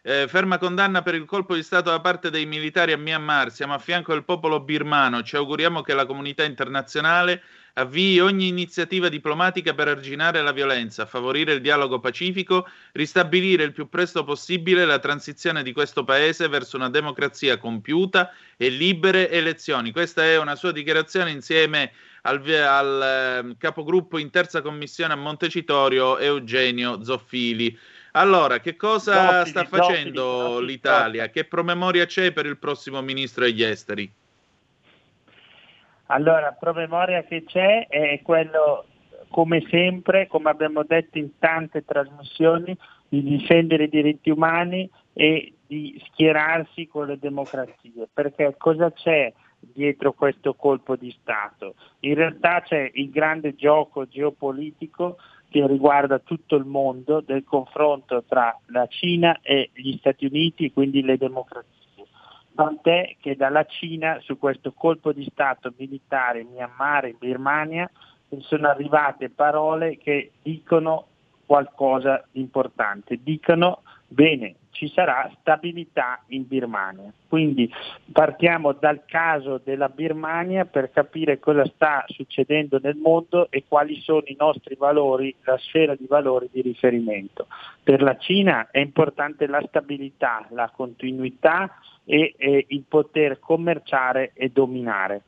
Eh, ferma condanna per il colpo di Stato da parte dei militari a Myanmar. Siamo a fianco del popolo birmano. Ci auguriamo che la comunità internazionale avvii ogni iniziativa diplomatica per arginare la violenza, favorire il dialogo pacifico, ristabilire il più presto possibile la transizione di questo paese verso una democrazia compiuta e libere elezioni. Questa è una sua dichiarazione insieme al, al eh, capogruppo in terza commissione a Montecitorio Eugenio Zoffili. Allora, che cosa
Zoffili,
sta facendo
Zoffili,
l'Italia? Che promemoria c'è per il prossimo ministro degli esteri?
Allora, promemoria che c'è è quello, come sempre, come abbiamo detto in tante trasmissioni, di difendere i diritti umani e di schierarsi con le democrazie. Perché cosa c'è dietro questo colpo di Stato? In realtà c'è il grande gioco geopolitico che riguarda tutto il mondo del confronto tra la Cina e gli Stati Uniti, quindi le democrazie. Tant'è che dalla Cina su questo colpo di Stato militare in Myanmar e Birmania sono arrivate parole che dicono qualcosa di importante. Dicono bene, ci sarà stabilità in Birmania. Quindi partiamo dal caso della Birmania per capire cosa sta succedendo nel mondo e quali sono i nostri valori, la sfera di valori di riferimento. Per la Cina è importante la stabilità, la continuità e, e il poter commerciare e dominare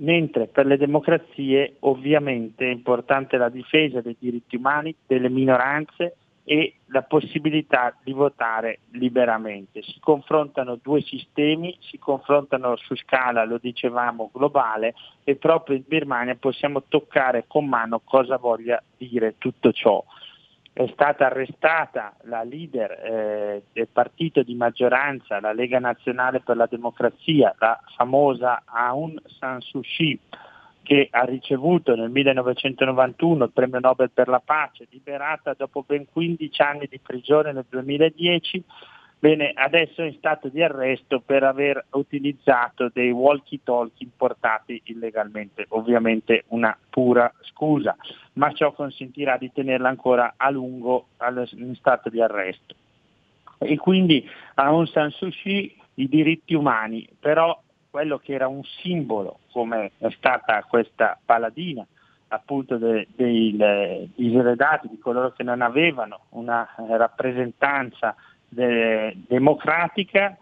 mentre per le democrazie ovviamente è importante la difesa dei diritti umani, delle minoranze e la possibilità di votare liberamente. Si confrontano due sistemi, si confrontano su scala, lo dicevamo, globale e proprio in Birmania possiamo toccare con mano cosa voglia dire tutto ciò. È stata arrestata la leader eh, del partito di maggioranza, la Lega Nazionale per la Democrazia, la famosa Aung San Suu Kyi, che ha ricevuto nel 1991 il premio Nobel per la pace, liberata dopo ben 15 anni di prigione nel 2010, bene, adesso è in stato di arresto per aver utilizzato dei walkie-talkie importati illegalmente, ovviamente una pura scusa, ma ciò consentirà di tenerla ancora a lungo in stato di arresto. E quindi a Aung San Suu Kyi i diritti umani, però quello che era un simbolo, come è stata questa paladina appunto de, dei diseredati, di coloro che non avevano una rappresentanza de, democratica,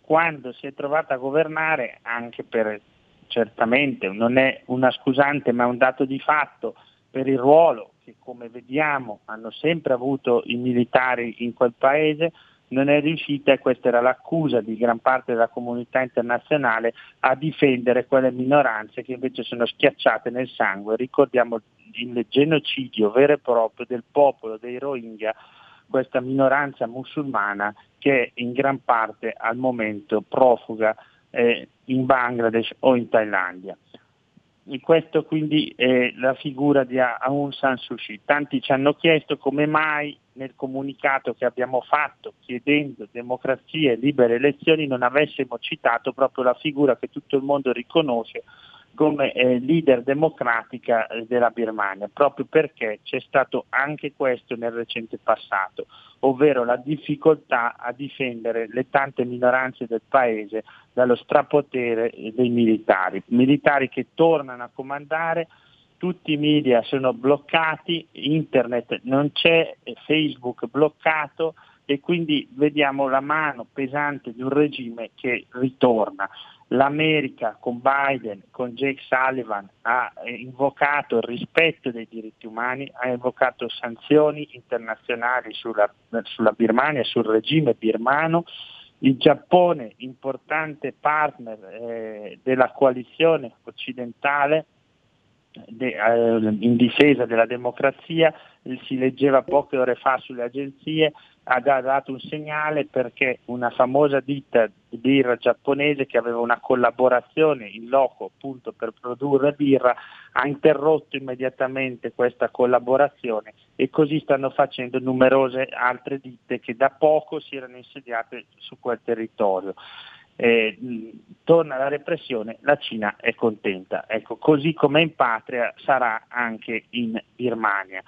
quando si è trovata a governare, anche per certamente non è una scusante ma un dato di fatto per il ruolo che come vediamo hanno sempre avuto i militari in quel paese, non è riuscita, e questa era l'accusa di gran parte della comunità internazionale, a difendere quelle minoranze che invece sono schiacciate nel sangue. Ricordiamo il genocidio vero e proprio del popolo dei Rohingya, questa minoranza musulmana che in gran parte al momento profuga eh, in Bangladesh o in Thailandia. Questo quindi è la figura di Aung San Suu Kyi. Tanti ci hanno chiesto come mai nel comunicato che abbiamo fatto chiedendo democrazia e libere elezioni non avessimo citato proprio la figura che tutto il mondo riconosce come eh, leader democratica eh, della Birmania, proprio perché c'è stato anche questo nel recente passato, ovvero la difficoltà a difendere le tante minoranze del paese dallo strapotere dei militari, militari che tornano a comandare, tutti i media sono bloccati, internet non c'è, Facebook bloccato e quindi vediamo la mano pesante di un regime che ritorna. L'America con Biden, con Jake Sullivan ha invocato il rispetto dei diritti umani, ha invocato sanzioni internazionali sulla, sulla Birmania, sul regime birmano. Il Giappone, importante partner eh, della coalizione occidentale, de, eh, in difesa della democrazia, si leggeva poche ore fa sulle agenzie, ha dato un segnale perché una famosa ditta di birra giapponese che aveva una collaborazione in loco appunto per produrre birra ha interrotto immediatamente questa collaborazione e così stanno facendo numerose altre ditte che da poco si erano insediate su quel territorio eh, torna la repressione, la Cina è contenta. Ecco, così come in patria sarà anche in Birmania.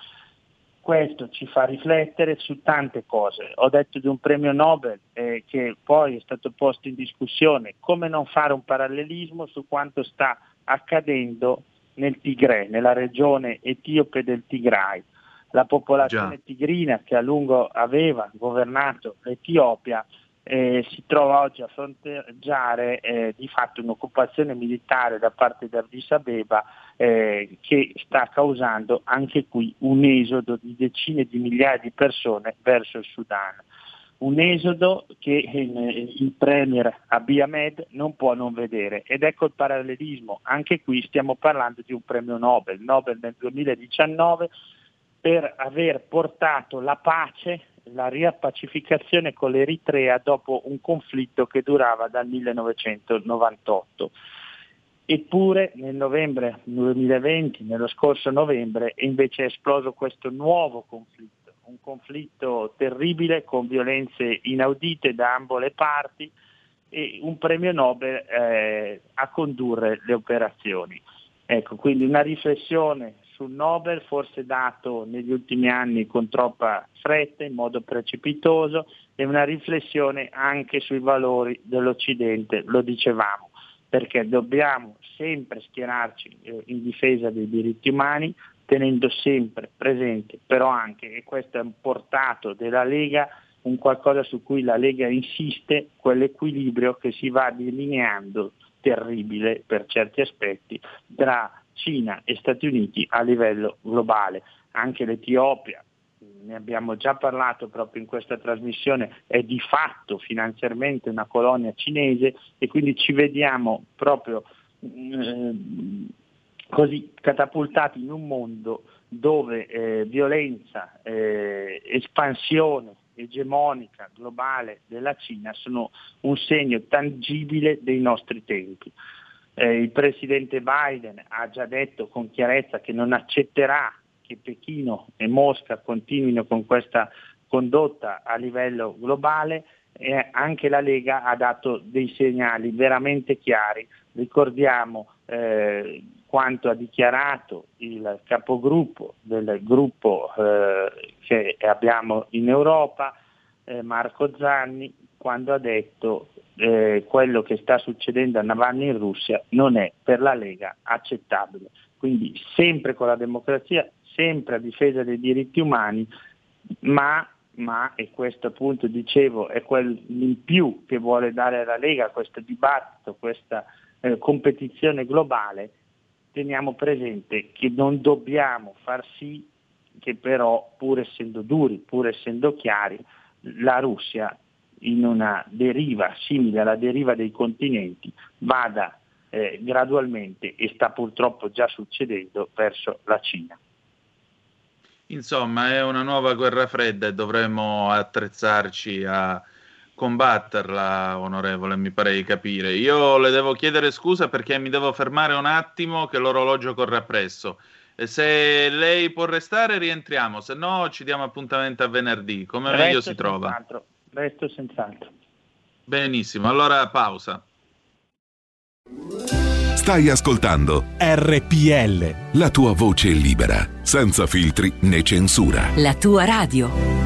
Questo ci fa riflettere su tante cose. Ho detto di un premio Nobel eh, che poi è stato posto in discussione, come non fare un parallelismo su quanto sta accadendo nel Tigray, nella regione etiope del Tigray. La popolazione Già. tigrina che a lungo aveva governato l'Etiopia eh, si trova oggi a fronteggiare eh, di fatto un'occupazione militare da parte di Addis Abeba eh, che sta causando anche qui un esodo di decine di migliaia di persone verso il Sudan. Un esodo che eh, il premier Abiy Ahmed non può non vedere ed ecco il parallelismo, anche qui stiamo parlando di un premio Nobel, Nobel nel 2019 per aver portato la pace la riappacificazione con l'Eritrea dopo un conflitto che durava dal 1998. Eppure nel novembre 2020, nello scorso novembre, invece è esploso questo nuovo conflitto, un conflitto terribile con violenze inaudite da ambo le parti e un premio Nobel eh, a condurre le operazioni. Ecco, quindi una riflessione sul Nobel, forse dato negli ultimi anni con troppa fretta, in modo precipitoso, e una riflessione anche sui valori dell'Occidente, lo dicevamo, perché dobbiamo sempre schierarci eh, in difesa dei diritti umani, tenendo sempre presente però anche, e questo è un portato della Lega, un qualcosa su cui la Lega insiste, quell'equilibrio che si va delineando terribile per certi aspetti tra Cina e Stati Uniti a livello globale. Anche l'Etiopia, ne abbiamo già parlato proprio in questa trasmissione, è di fatto finanziariamente una colonia cinese e quindi ci vediamo proprio eh, così catapultati in un mondo dove eh, violenza, eh, espansione egemonica globale della Cina sono un segno tangibile dei nostri tempi. Eh, il presidente Biden ha già detto con chiarezza che non accetterà che Pechino e Mosca continuino con questa condotta a livello globale e anche la Lega ha dato dei segnali veramente chiari. Ricordiamo eh, quanto ha dichiarato il capogruppo del gruppo eh, che abbiamo in Europa, eh, Marco Zanni, quando ha detto eh, quello che sta succedendo a Navalny in Russia non è per la Lega accettabile. Quindi sempre con la democrazia, sempre a difesa dei diritti umani, ma, ma e questo appunto dicevo è quel in più che vuole dare la Lega, questo dibattito, questa eh, competizione globale, teniamo presente che non dobbiamo far sì che però, pur essendo duri, pur essendo chiari, la Russia in una deriva simile alla deriva dei continenti vada eh, gradualmente, e sta purtroppo già succedendo, verso la Cina.
Insomma, è una nuova guerra fredda e dovremo attrezzarci a combatterla, onorevole, mi pare di capire. Io le devo chiedere scusa perché mi devo fermare un attimo che l'orologio corre appresso. E se lei può restare rientriamo, se no ci diamo appuntamento a venerdì, come
Resto
meglio si trova.
senz'altro, Resto senz'altro.
Benissimo, allora pausa.
Stai ascoltando
RPL.
la tua voce libera, senza filtri né censura.
La tua radio.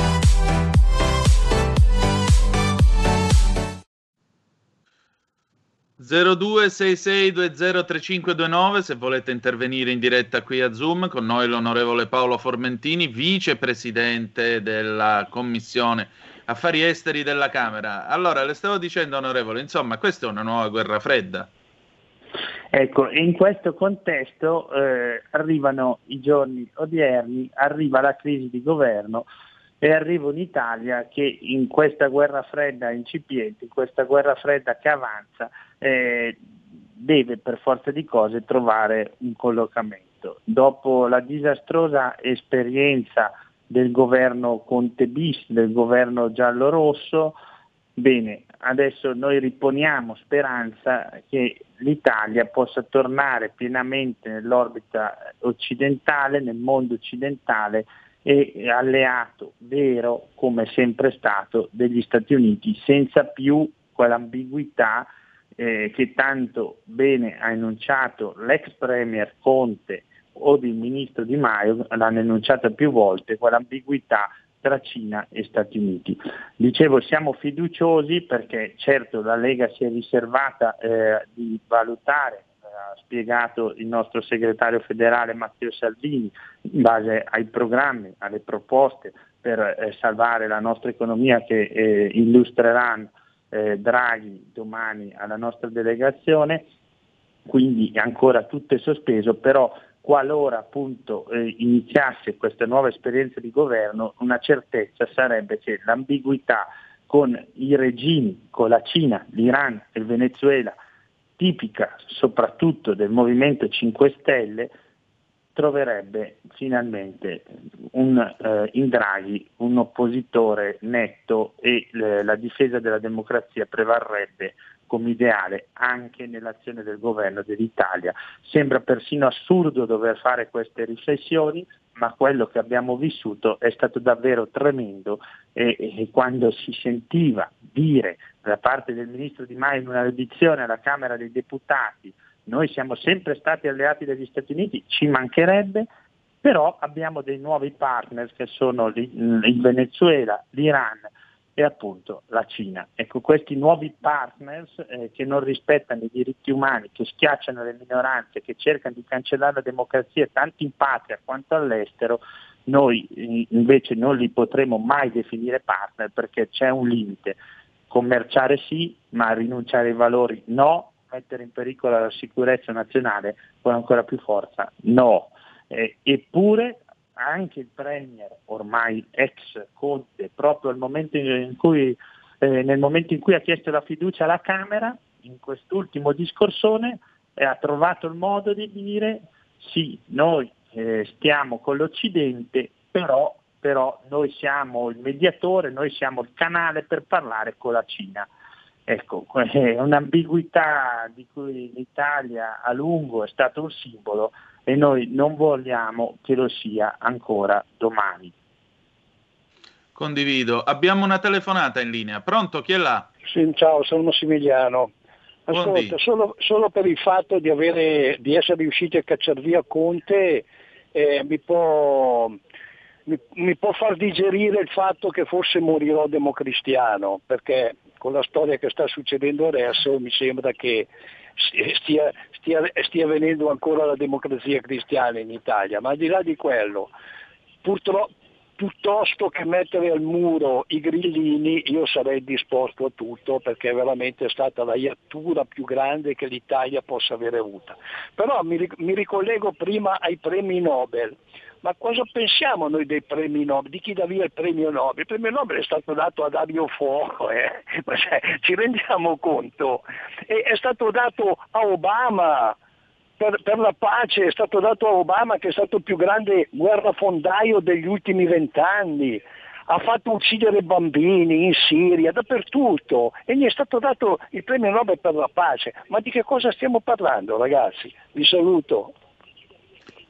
0266203529 se volete intervenire in diretta qui a Zoom con noi l'onorevole Paolo Formentini, vicepresidente della Commissione Affari Esteri della Camera. Allora, le stavo dicendo onorevole, insomma, questa è una nuova guerra fredda.
Ecco, in questo contesto eh, arrivano i giorni odierni, arriva la crisi di governo e arriva un'Italia che in questa guerra fredda incipiente, in questa guerra fredda che avanza, eh, deve per forza di cose trovare un collocamento. Dopo la disastrosa esperienza del governo Conte bis, del governo giallo-rosso, bene, adesso noi riponiamo speranza che l'Italia possa tornare pienamente nell'orbita occidentale, nel mondo occidentale e alleato vero, come sempre stato, degli Stati Uniti, senza più quell'ambiguità eh, che tanto bene ha enunciato l'ex Premier Conte o il Ministro Di Maio, l'hanno enunciata più volte, quell'ambiguità tra Cina e Stati Uniti. Dicevo, siamo fiduciosi perché certo la Lega si è riservata eh, di valutare ha spiegato il nostro segretario federale Matteo Salvini in base ai programmi, alle proposte per eh, salvare la nostra economia che eh, illustreranno eh, Draghi domani alla nostra delegazione, quindi ancora tutto è sospeso, però qualora appunto eh, iniziasse questa nuova esperienza di governo, una certezza sarebbe che l'ambiguità con i regimi, con la Cina, l'Iran e il Venezuela, tipica soprattutto del Movimento 5 Stelle, troverebbe finalmente un, eh, in Draghi un oppositore netto e eh, la difesa della democrazia prevarrebbe come ideale anche nell'azione del governo dell'Italia. Sembra persino assurdo dover fare queste riflessioni, ma quello che abbiamo vissuto è stato davvero tremendo e, e quando si sentiva dire da parte del ministro Di Maio in una audizione alla Camera dei Deputati noi siamo sempre stati alleati degli Stati Uniti, ci mancherebbe, però abbiamo dei nuovi partner che sono il Venezuela, l'Iran, e appunto la Cina. Ecco, questi nuovi partners eh, che non rispettano i diritti umani, che schiacciano le minoranze, che cercano di cancellare la democrazia tanto in patria quanto all'estero, noi invece non li potremo mai definire partner perché c'è un limite. Commerciare sì, ma rinunciare ai valori no, mettere in pericolo la sicurezza nazionale con ancora più forza no. Eh, eppure anche il Premier, ormai ex Conte, proprio momento cui, eh, nel momento in cui ha chiesto la fiducia alla Camera, in quest'ultimo discorsone, eh, ha trovato il modo di dire sì, noi eh, stiamo con l'Occidente, però, però noi siamo il mediatore, noi siamo il canale per parlare con la Cina. Ecco, è un'ambiguità di cui l'Italia a lungo è stato un simbolo e noi non vogliamo che lo sia ancora domani.
Condivido. Abbiamo una telefonata in linea. Pronto? Chi è là?
Sì, ciao, sono Massimiliano. Ascolta, solo, solo, per il fatto di, avere, di, essere riusciti a cacciare via Conte eh, mi, può, mi, mi può far digerire il fatto che forse morirò democristiano, perché con la storia che sta succedendo adesso mi sembra che stia, stia, stia venendo ancora la democrazia cristiana in Italia, ma al di là di quello, purtroppo piuttosto che mettere al muro i grillini io sarei disposto a tutto perché veramente è stata la iattura più grande che l'Italia possa avere avuta. Però mi ricollego prima ai premi Nobel ma cosa pensiamo noi dei premi Nobel? Di chi dà via il premio Nobel? Il premio Nobel è stato dato a Dario Fuoco, eh? cioè, ci rendiamo conto? E è stato dato a Obama, per, per, la pace è stato dato a Obama che è stato il più grande guerrafondaio degli ultimi vent'anni, ha fatto uccidere bambini in Siria, dappertutto e gli è stato dato il premio Nobel per la pace. Ma di che cosa stiamo parlando ragazzi? Vi saluto.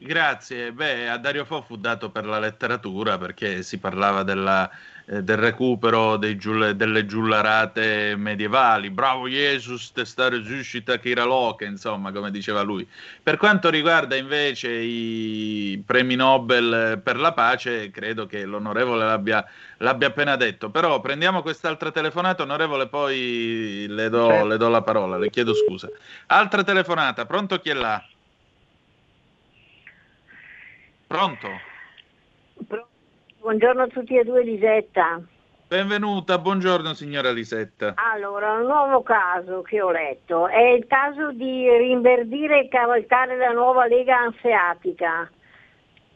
Grazie. Beh, a Dario Fo fu dato per la letteratura perché si parlava della, eh, del recupero giull- delle giullarate medievali. Bravo Jesus, testare suscita Kiraloche, insomma, come diceva lui. Per quanto riguarda invece i premi Nobel per la pace, credo che l'onorevole l'abbia, l'abbia appena detto. Però prendiamo quest'altra telefonata, onorevole, poi le do, le do la parola, le chiedo scusa. Altra telefonata, pronto chi è là? Pronto?
Buongiorno a tutti e due, Lisetta.
Benvenuta, buongiorno signora Lisetta.
Allora, un nuovo caso che ho letto è il caso di rinverdire e cavalcare la nuova Lega Anseatica.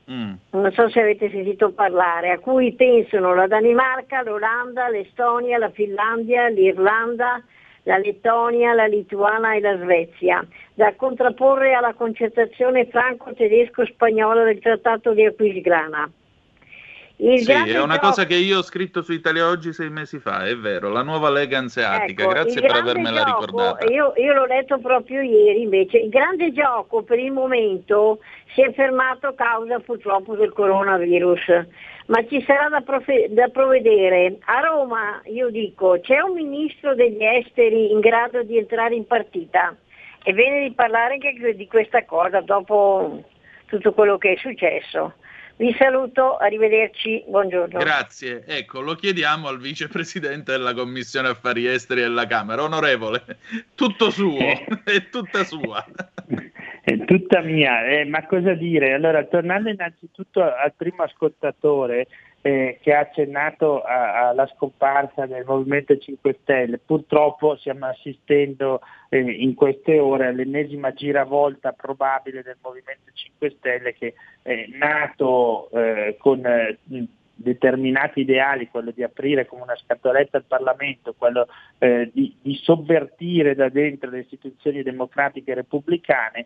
Mm. Non so se avete sentito parlare, a cui pensano la Danimarca, l'Olanda, l'Estonia, la Finlandia, l'Irlanda, la Lettonia, la Lituania e la Svezia, da contrapporre alla concertazione franco-tedesco-spagnola del Trattato di Aquisgrana.
Il sì, è una gioco... cosa che io ho scritto su Italia Oggi sei mesi fa, è vero, la nuova Lega Anseatica, ecco, grazie per avermela
gioco,
ricordata.
Io, io, l'ho letto proprio ieri invece, il grande gioco per il momento si è fermato a causa purtroppo del coronavirus, ma ci sarà da, profe- da provvedere. A Roma, io dico, c'è un ministro degli esteri in grado di entrare in partita? È bene di parlare anche di questa cosa dopo tutto quello che è successo. Vi saluto, arrivederci, buongiorno.
Grazie, ecco, lo chiediamo al vicepresidente della Commissione Affari Esteri della Camera. Onorevole, tutto suo, è tutta sua.
È tutta mia, eh, ma cosa dire? Allora, tornando innanzitutto al primo ascoltatore, eh, che ha accennato alla scomparsa del Movimento 5 Stelle. Purtroppo stiamo assistendo eh, in queste ore all'ennesima giravolta probabile del Movimento 5 Stelle che è nato eh, con eh, determinati ideali, quello di aprire come una scatoletta il Parlamento, quello eh, di, di sovvertire da dentro le istituzioni democratiche e repubblicane,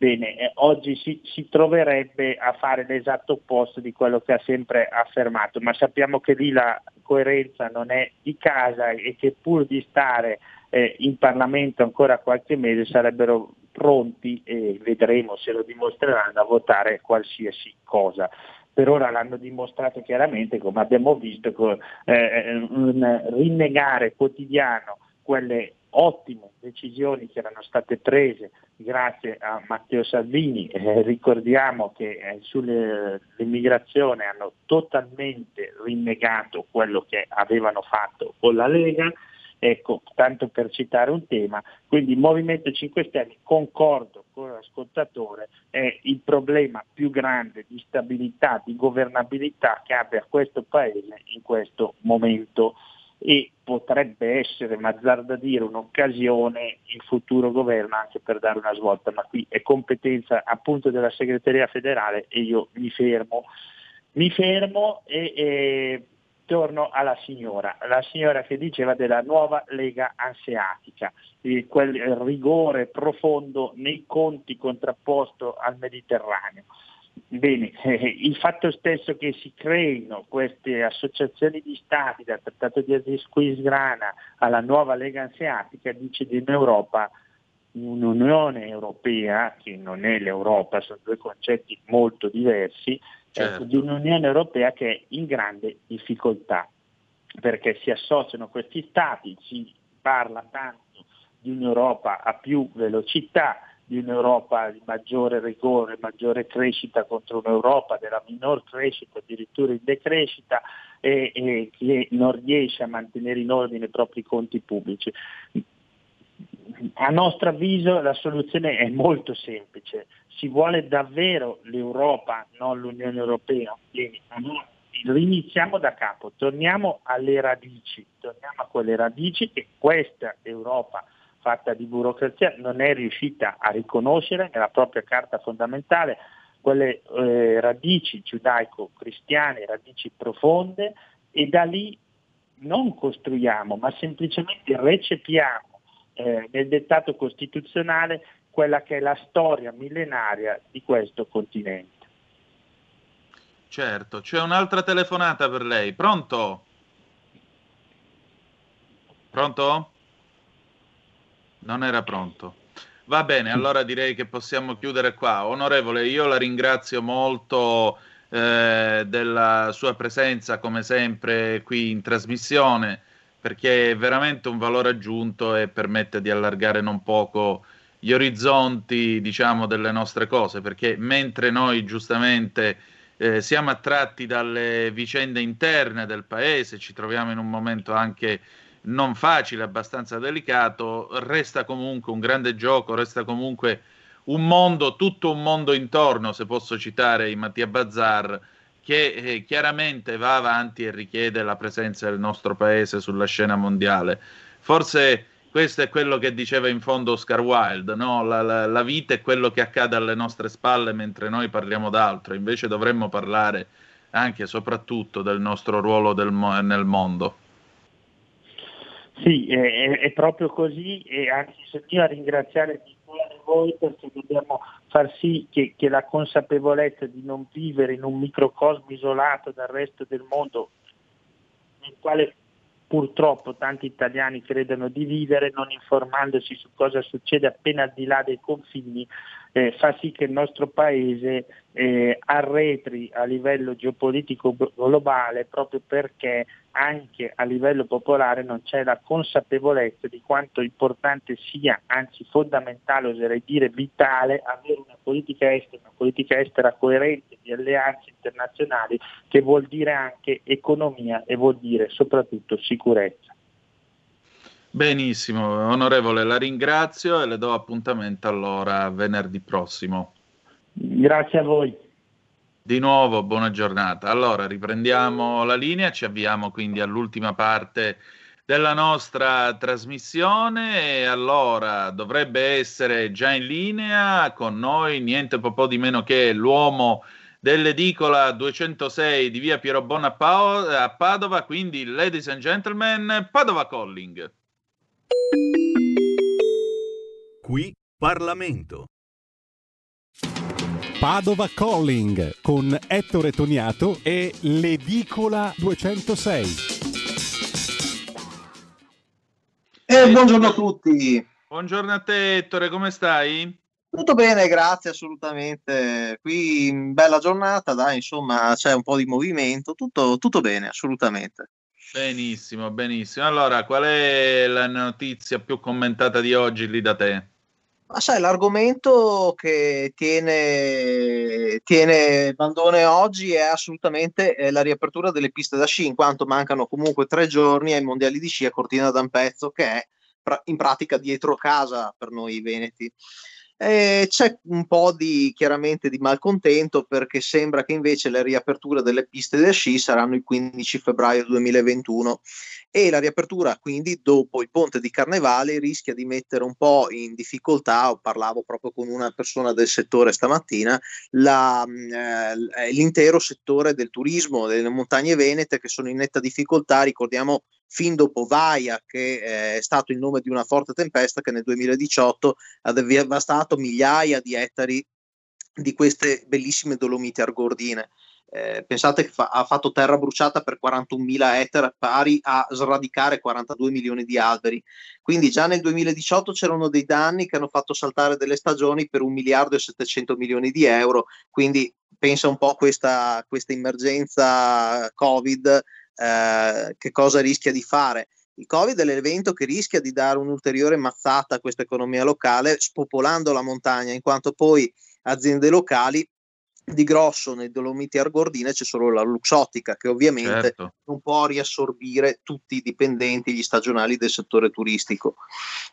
Bene, eh, oggi si, si, troverebbe a fare l'esatto opposto di quello che ha sempre affermato, ma sappiamo che lì la coerenza non è di casa e che pur di stare eh, in Parlamento ancora qualche mese sarebbero pronti, e vedremo se lo dimostreranno, a votare qualsiasi cosa. Per ora l'hanno dimostrato chiaramente, come abbiamo visto, con eh, un rinnegare quotidiano quelle ottime decisioni che erano state prese grazie a Matteo Salvini. Eh, ricordiamo che eh, sull'immigrazione hanno totalmente rinnegato quello che avevano fatto con la Lega Ecco, tanto per citare un tema, quindi il Movimento 5 Stelle, concordo con l'ascoltatore, è il problema più grande di stabilità, di governabilità che abbia questo Paese in questo momento e potrebbe essere, mazzarda dire, un'occasione il futuro governo anche per dare una svolta, ma qui è competenza appunto della segreteria federale e io mi fermo. Mi fermo e, e torno alla signora, la signora che diceva della nuova Lega Anseatica, quel rigore profondo nei conti contrapposto al Mediterraneo. Bene, il fatto stesso che si creino queste associazioni di stati, dal Trattato di Aquisgrana alla nuova Lega Anseatica, dice di un'Europa, un'Unione Europea, che non è l'Europa, sono due concetti molto diversi, certo. ecco, di un'Unione Europea che è in grande difficoltà, perché si associano questi stati, si parla tanto di un'Europa a più velocità, di un'Europa di maggiore rigore, maggiore crescita contro un'Europa della minor crescita, addirittura in decrescita, e, e che non riesce a mantenere in ordine i propri conti pubblici. A nostro avviso la soluzione è molto semplice, si vuole davvero l'Europa, non l'Unione Europea. Quindi, riniziamo da capo, torniamo alle radici, torniamo a quelle radici che questa Europa fatta di burocrazia non è riuscita a riconoscere nella propria carta fondamentale quelle eh, radici giudaico-cristiane, radici profonde e da lì non costruiamo ma semplicemente recepiamo eh, nel dettato costituzionale quella che è la storia millenaria di questo continente.
Certo, c'è un'altra telefonata per lei. Pronto? Pronto? Non era pronto. Va bene, allora direi che possiamo chiudere qua. Onorevole, io la ringrazio molto eh, della sua presenza, come sempre, qui in trasmissione, perché è veramente un valore aggiunto e permette di allargare non poco gli orizzonti, diciamo, delle nostre cose, perché mentre noi giustamente eh, siamo attratti dalle vicende interne del paese, ci troviamo in un momento anche non facile, abbastanza delicato, resta comunque un grande gioco, resta comunque un mondo, tutto un mondo intorno, se posso citare i Mattia Bazzar, che eh, chiaramente va avanti e richiede la presenza del nostro paese sulla scena mondiale. Forse questo è quello che diceva in fondo Oscar Wilde, no? la, la, la, vita è quello che accade alle nostre spalle mentre noi parliamo d'altro, invece dovremmo parlare anche e soprattutto del nostro ruolo del nel mondo.
Sì, è, è, proprio così e anzi sono io a ringraziare di cuore voi perché dobbiamo far sì che, che la consapevolezza di non vivere in un microcosmo isolato dal resto del mondo nel quale purtroppo tanti italiani credono di vivere non informandosi su cosa succede appena al di là dei confini, eh, fa sì che il nostro paese eh, arretri a livello geopolitico globale proprio perché anche a livello popolare non c'è la consapevolezza di quanto importante sia, anzi fondamentale, oserei dire vitale, avere una politica estera, una politica estera coerente di alleanze internazionali che vuol dire anche economia e vuol dire soprattutto sicurezza.
Benissimo, onorevole, la ringrazio e le do appuntamento allora venerdì prossimo.
Grazie a voi.
Di nuovo, buona giornata. Allora, riprendiamo la linea, ci avviamo quindi all'ultima parte della nostra trasmissione e allora dovrebbe essere già in linea con noi niente po' di meno che l'uomo dell'edicola 206 di via Piero Bona a, Pao- a Padova, quindi ladies and gentlemen, Padova Calling.
Qui Parlamento. Padova Calling con Ettore Toniato e l'edicola 206.
Eh, buongiorno a tutti.
Buongiorno a te Ettore, come stai?
Tutto bene, grazie assolutamente. Qui bella giornata, dai, insomma, c'è un po' di movimento, tutto, tutto bene, assolutamente.
Benissimo, benissimo. Allora, qual è la notizia più commentata di oggi lì da te?
Ma sai, l'argomento che tiene, tiene bandone oggi è assolutamente eh, la riapertura delle piste da sci, in quanto mancano comunque tre giorni ai mondiali di sci a Cortina d'Ampezzo, che è in pratica dietro casa per noi veneti. Eh, c'è un po' di chiaramente di malcontento perché sembra che invece le riaperture delle piste da sci saranno il 15 febbraio 2021 e la riapertura quindi dopo il ponte di Carnevale rischia di mettere un po' in difficoltà, parlavo proprio con una persona del settore stamattina, la, eh, l'intero settore del turismo, delle montagne venete che sono in netta difficoltà, ricordiamo fin dopo Vaia, che eh, è stato il nome di una forte tempesta che nel 2018 ha devastato migliaia di ettari di queste bellissime Dolomiti argordine. Eh, pensate che fa- ha fatto terra bruciata per 41.000 ettari, pari a sradicare 42 milioni di alberi. Quindi già nel 2018 c'erano dei danni che hanno fatto saltare delle stagioni per 1 miliardo e 700 milioni di euro. Quindi pensa un po' a questa, questa emergenza Covid eh, che cosa rischia di fare. Il Covid è l'evento che rischia di dare un'ulteriore mazzata a questa economia locale, spopolando la montagna, in quanto poi aziende locali di grosso nei Dolomiti Argordine c'è solo la Luxottica che ovviamente
Certo.
non può riassorbire tutti i dipendenti, gli stagionali del settore turistico.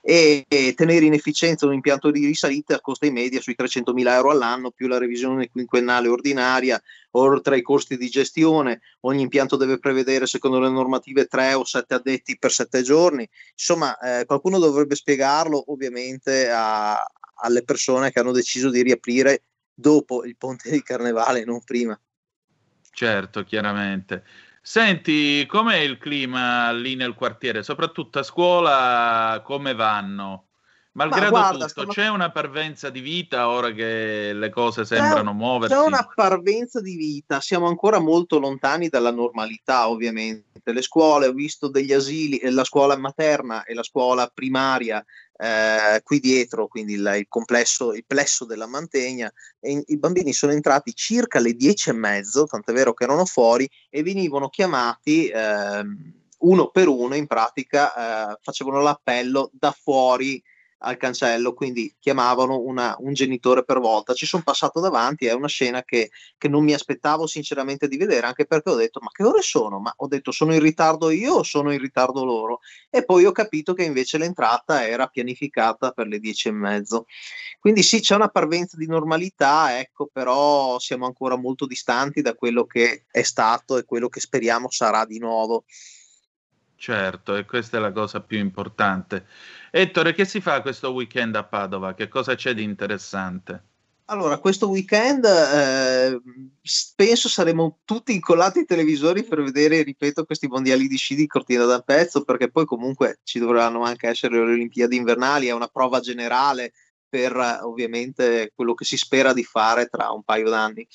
E, e tenere in efficienza un impianto di risalita costa in media sui 300.000 euro all'anno più la revisione quinquennale ordinaria oltre ai costi di gestione. Ogni impianto deve prevedere secondo le normative 3 o 7 addetti per 7 giorni. Insomma eh, qualcuno dovrebbe spiegarlo ovviamente a- alle persone che hanno deciso di riaprire dopo il ponte di carnevale, non prima.
Certo, chiaramente. Senti, com'è il clima lì nel quartiere? Soprattutto a scuola, come vanno? Malgrado
guarda,
tutto,
sono-
c'è una parvenza di vita ora che le cose sembrano muoversi?
C'è una parvenza di vita, siamo ancora molto lontani dalla normalità, ovviamente. Le scuole, ho visto degli asili, eh, la scuola materna e la scuola primaria eh, qui dietro, quindi il, il complesso, il plesso della Mantegna, in- i bambini sono entrati circa alle dieci e mezzo, tant'è vero che erano fuori, e venivano chiamati ehm, uno per uno, in pratica eh, facevano l'appello da fuori al cancello, quindi chiamavano una- un genitore per volta. Ci sono passato davanti, è una scena che, che non mi aspettavo sinceramente di vedere, anche perché ho detto, ma che ore sono? Ma ho detto, sono in ritardo io o sono in ritardo loro? E poi ho capito che invece l'entrata era pianificata per le dieci e mezzo. Quindi sì, c'è una parvenza di normalità, ecco, però siamo ancora molto distanti da quello che è stato e quello che speriamo sarà di nuovo.
Certo, e questa è la cosa più importante. Ettore, che si fa questo weekend a Padova? Che cosa c'è di interessante?
Allora, questo weekend eh, penso saremo tutti incollati ai televisori per vedere, ripeto, questi mondiali di sci di Cortina d'Ampezzo, perché poi comunque ci dovranno anche essere le Olimpiadi invernali, è una prova generale per ovviamente quello che si spera di fare tra un paio d'anni.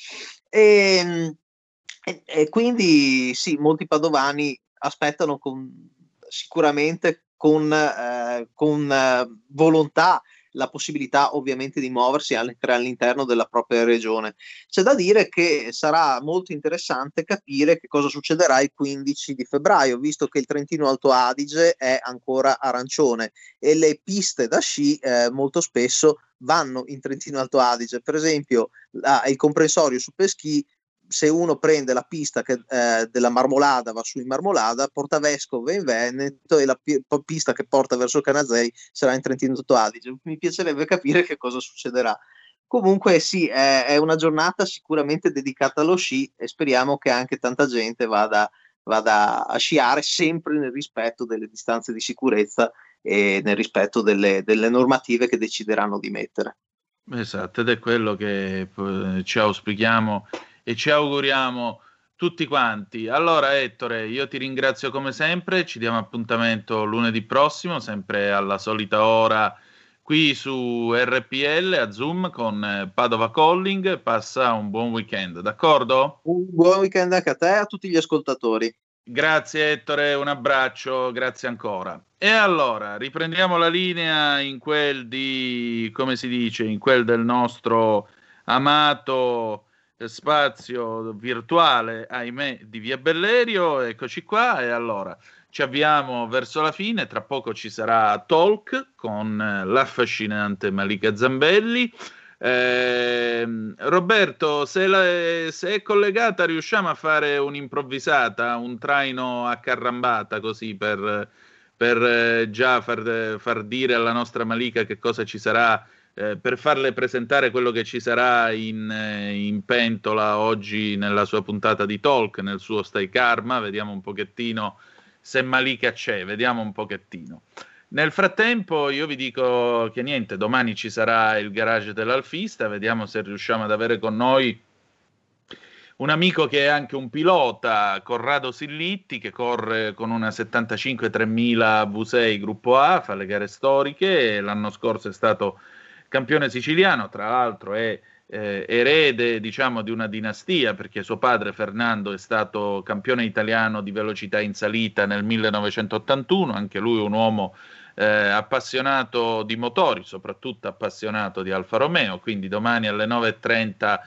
E, e- e quindi sì, molti padovani aspettano con, sicuramente con, eh, con eh, volontà la possibilità ovviamente di muoversi anche all'interno della propria regione. C'è da dire che sarà molto interessante capire che cosa succederà il 15 di febbraio, visto che il Trentino Alto Adige è ancora arancione e le piste da sci eh, molto spesso vanno in Trentino Alto Adige. Per esempio, la- il comprensorio su Peschi se uno prende la pista che, eh, della Marmolada, va su in Marmolada, Portavescovo è in Veneto e la po- pista che porta verso Canazei sarà in Trentino Alto Adige. Mi piacerebbe capire che cosa succederà. Comunque sì, è, è, una giornata sicuramente dedicata allo sci e speriamo che anche tanta gente vada, vada a sciare sempre nel rispetto delle distanze di sicurezza e nel rispetto delle, delle normative che decideranno di mettere.
Esatto, ed è quello che eh, ci auspichiamo e ci auguriamo tutti quanti. Allora, Ettore, io ti ringrazio come sempre. Ci diamo appuntamento lunedì prossimo, sempre alla solita ora qui su RPL a Zoom con eh, Padova Calling. Passa un buon weekend, d'accordo?
Un buon weekend anche a te e a tutti gli ascoltatori.
Grazie Ettore, un abbraccio, grazie ancora. E allora, riprendiamo la linea in quel di, come si dice, in quel del nostro amato spazio virtuale, ahimè, di Via Bellerio. Eccoci qua. E allora, ci avviamo verso la fine, tra poco ci sarà Talk con eh, l'affascinante Malika Zambelli. Eh, Roberto, se, la, se, è collegata, riusciamo a fare un'improvvisata, un traino a carrambata così per, per eh, già far, far, dire alla nostra Malika che cosa ci sarà, eh, per farle presentare quello che ci sarà in, eh, in, pentola oggi nella sua puntata di Talk, nel suo Stai Karma. Vediamo un pochettino se Malika c'è, vediamo un pochettino. Nel frattempo io vi dico che niente, domani ci sarà il garage dell'Alfista, vediamo se riusciamo ad avere con noi un amico che è anche un pilota, Corrado Sillitti, che corre con una 75 3000 V6 gruppo A, fa le gare storiche, l'anno scorso è stato campione siciliano, tra l'altro è eh, erede diciamo di una dinastia perché suo padre Fernando è stato campione italiano di velocità in salita nel 1981, anche lui un uomo eh, appassionato di motori, soprattutto appassionato di Alfa Romeo, quindi domani alle 9.30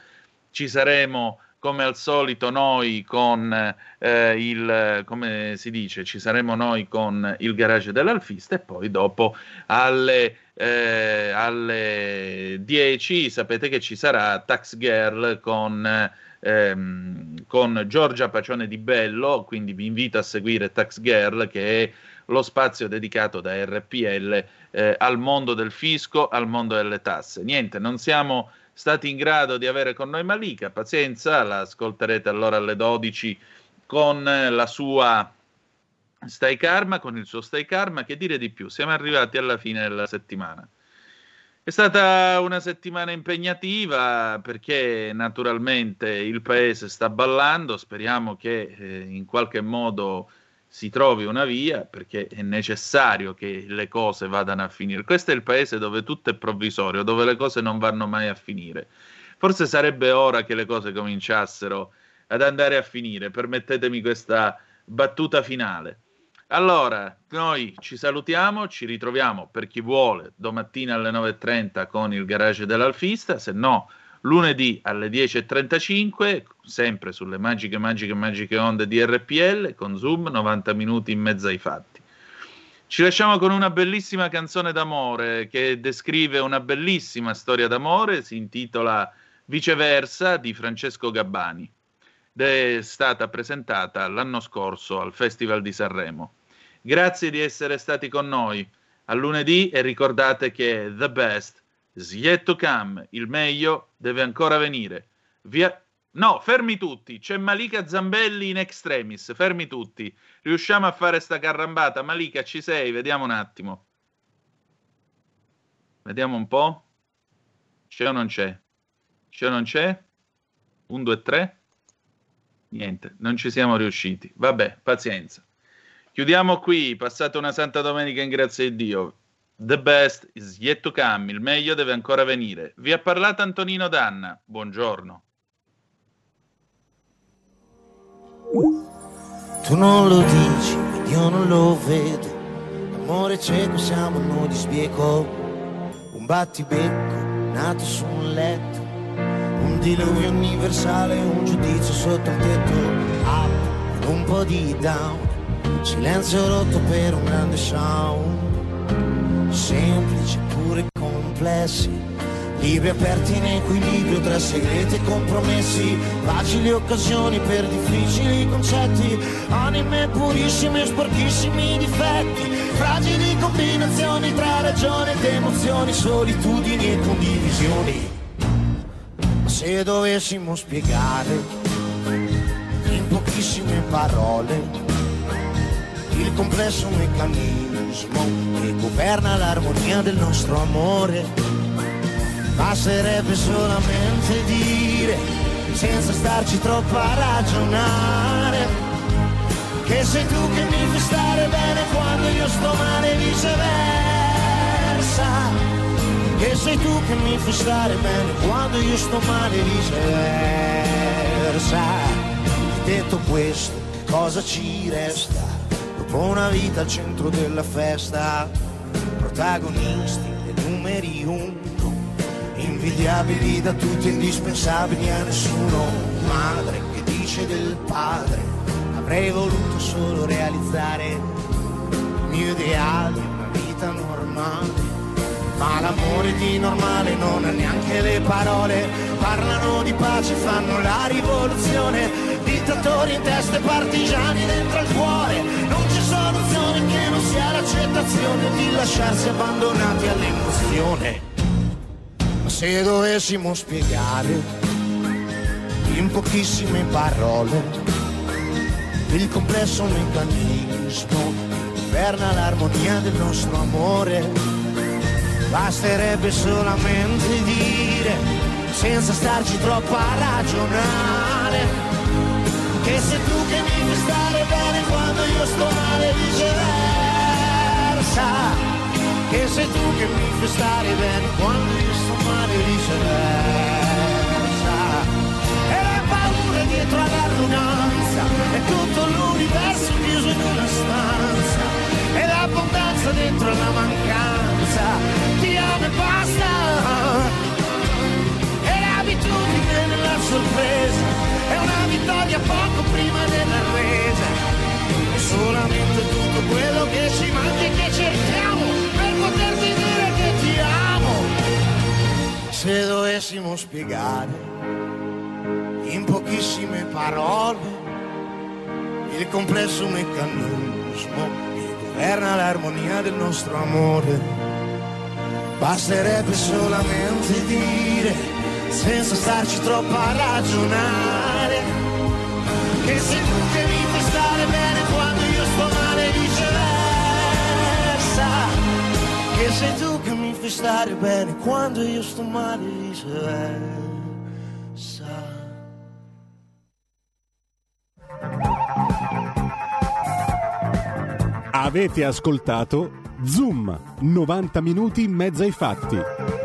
ci saremo come al solito noi con eh, il, come si dice, ci saremo noi con il garage dell'Alfista e poi dopo alle eh, alle 10 sapete che ci sarà Tax Girl con, ehm, con Giorgia Pacione di Bello, quindi vi invito a seguire Tax Girl che è lo spazio dedicato da RPL eh, al mondo del fisco, al mondo delle tasse. Niente, non siamo stati in grado di avere con noi Malika, pazienza, la ascolterete allora alle 12 con la sua Stai Karma con il suo Stai Karma, che dire di più? Siamo arrivati alla fine della settimana. È stata una settimana impegnativa perché naturalmente il paese sta ballando, speriamo che eh, in qualche modo si trovi una via perché è necessario che le cose vadano a finire. Questo è il paese dove tutto è provvisorio, dove le cose non vanno mai a finire. Forse sarebbe ora che le cose cominciassero ad andare a finire, permettetemi questa battuta finale. Allora, noi ci salutiamo, ci ritroviamo per chi vuole domattina alle 9.30 con il garage dell'Alfista, se no lunedì alle 10.35, sempre sulle magiche, magiche, magiche onde di RPL, con Zoom, 90 minuti in mezzo ai fatti. Ci lasciamo con una bellissima canzone d'amore che descrive una bellissima storia d'amore, si intitola Viceversa di Francesco Gabbani è stata presentata l'anno scorso al Festival di Sanremo. Grazie di essere stati con noi. A lunedì e ricordate che the best is yet to come, il meglio deve ancora venire. Via... No, fermi tutti, c'è Malika Zambelli in extremis, fermi tutti. Riusciamo a fare sta carrambata? Malika, ci sei? Vediamo un attimo. Vediamo un po'. C'è o non c'è? C'è o non c'è? Un, due, tre. Niente, non ci siamo riusciti. Vabbè, pazienza. Chiudiamo qui, passate una santa domenica in grazia di Dio. The best is yet to come, il meglio deve ancora venire. Vi ha parlato Antonino Danna, buongiorno.
Tu non lo dici, io non lo vedo. L'amore cieco siamo noi di sbieco. Un battibecco nato su un letto un diluvio universale, un giudizio sotto il tetto, up, un po' di down, silenzio rotto per un grande sound, semplici pure complessi, libri aperti in equilibrio tra segreti e compromessi, facili occasioni per difficili concetti, anime purissime e sporchissimi difetti, fragili combinazioni tra ragione ed emozioni, solitudini e condivisioni. Se dovessimo spiegare in pochissime parole il complesso meccanismo che governa l'armonia del nostro amore, basterebbe solamente dire, senza starci troppo a ragionare, che sei tu che mi fai stare bene quando io sto male e viceversa che sei tu che mi fai stare bene quando io sto male e viceversa. Detto questo, cosa ci resta? Una vita al centro della festa, protagonisti e numeri uno, invidiabili da tutti, indispensabili a nessuno. Madre che dice del padre, avrei voluto solo realizzare il mio ideale, una vita normale. Ma l'amore di normale non ha neanche le parole, parlano di pace, fanno la rivoluzione, dittatori in testa e partigiani dentro il cuore, non c'è soluzione che non sia l'accettazione di lasciarsi abbandonati all'emozione. Ma se dovessimo spiegare in pochissime parole il complesso meccanismo governa l'armonia del nostro amore, Basterebbe solamente dire, senza starci troppo a ragionare, che sei tu che mi fai stare bene quando io sto male viceversa. Che sei tu che mi fai stare bene quando io sto male viceversa. E la paura dietro all'arroganza, è tutto l'universo chiuso in una stanza. E l'abbondanza dentro la mancanza ti amo e basta. E l'abitudine nella sorpresa è una vittoria poco prima della resa. È solamente tutto quello che ci manca e che cerchiamo per poterti dire che ti amo. Se dovessimo spiegare in pochissime parole il complesso meccanismo che governa l'armonia del nostro amore Basterebbe solamente dire, senza starci troppo a ragionare, che sei tu che mi fai stare bene quando io sto male viceversa. Che sei tu che mi fai stare bene quando io sto male viceversa.
Avete ascoltato Zoom, 90 minuti in mezzo ai fatti.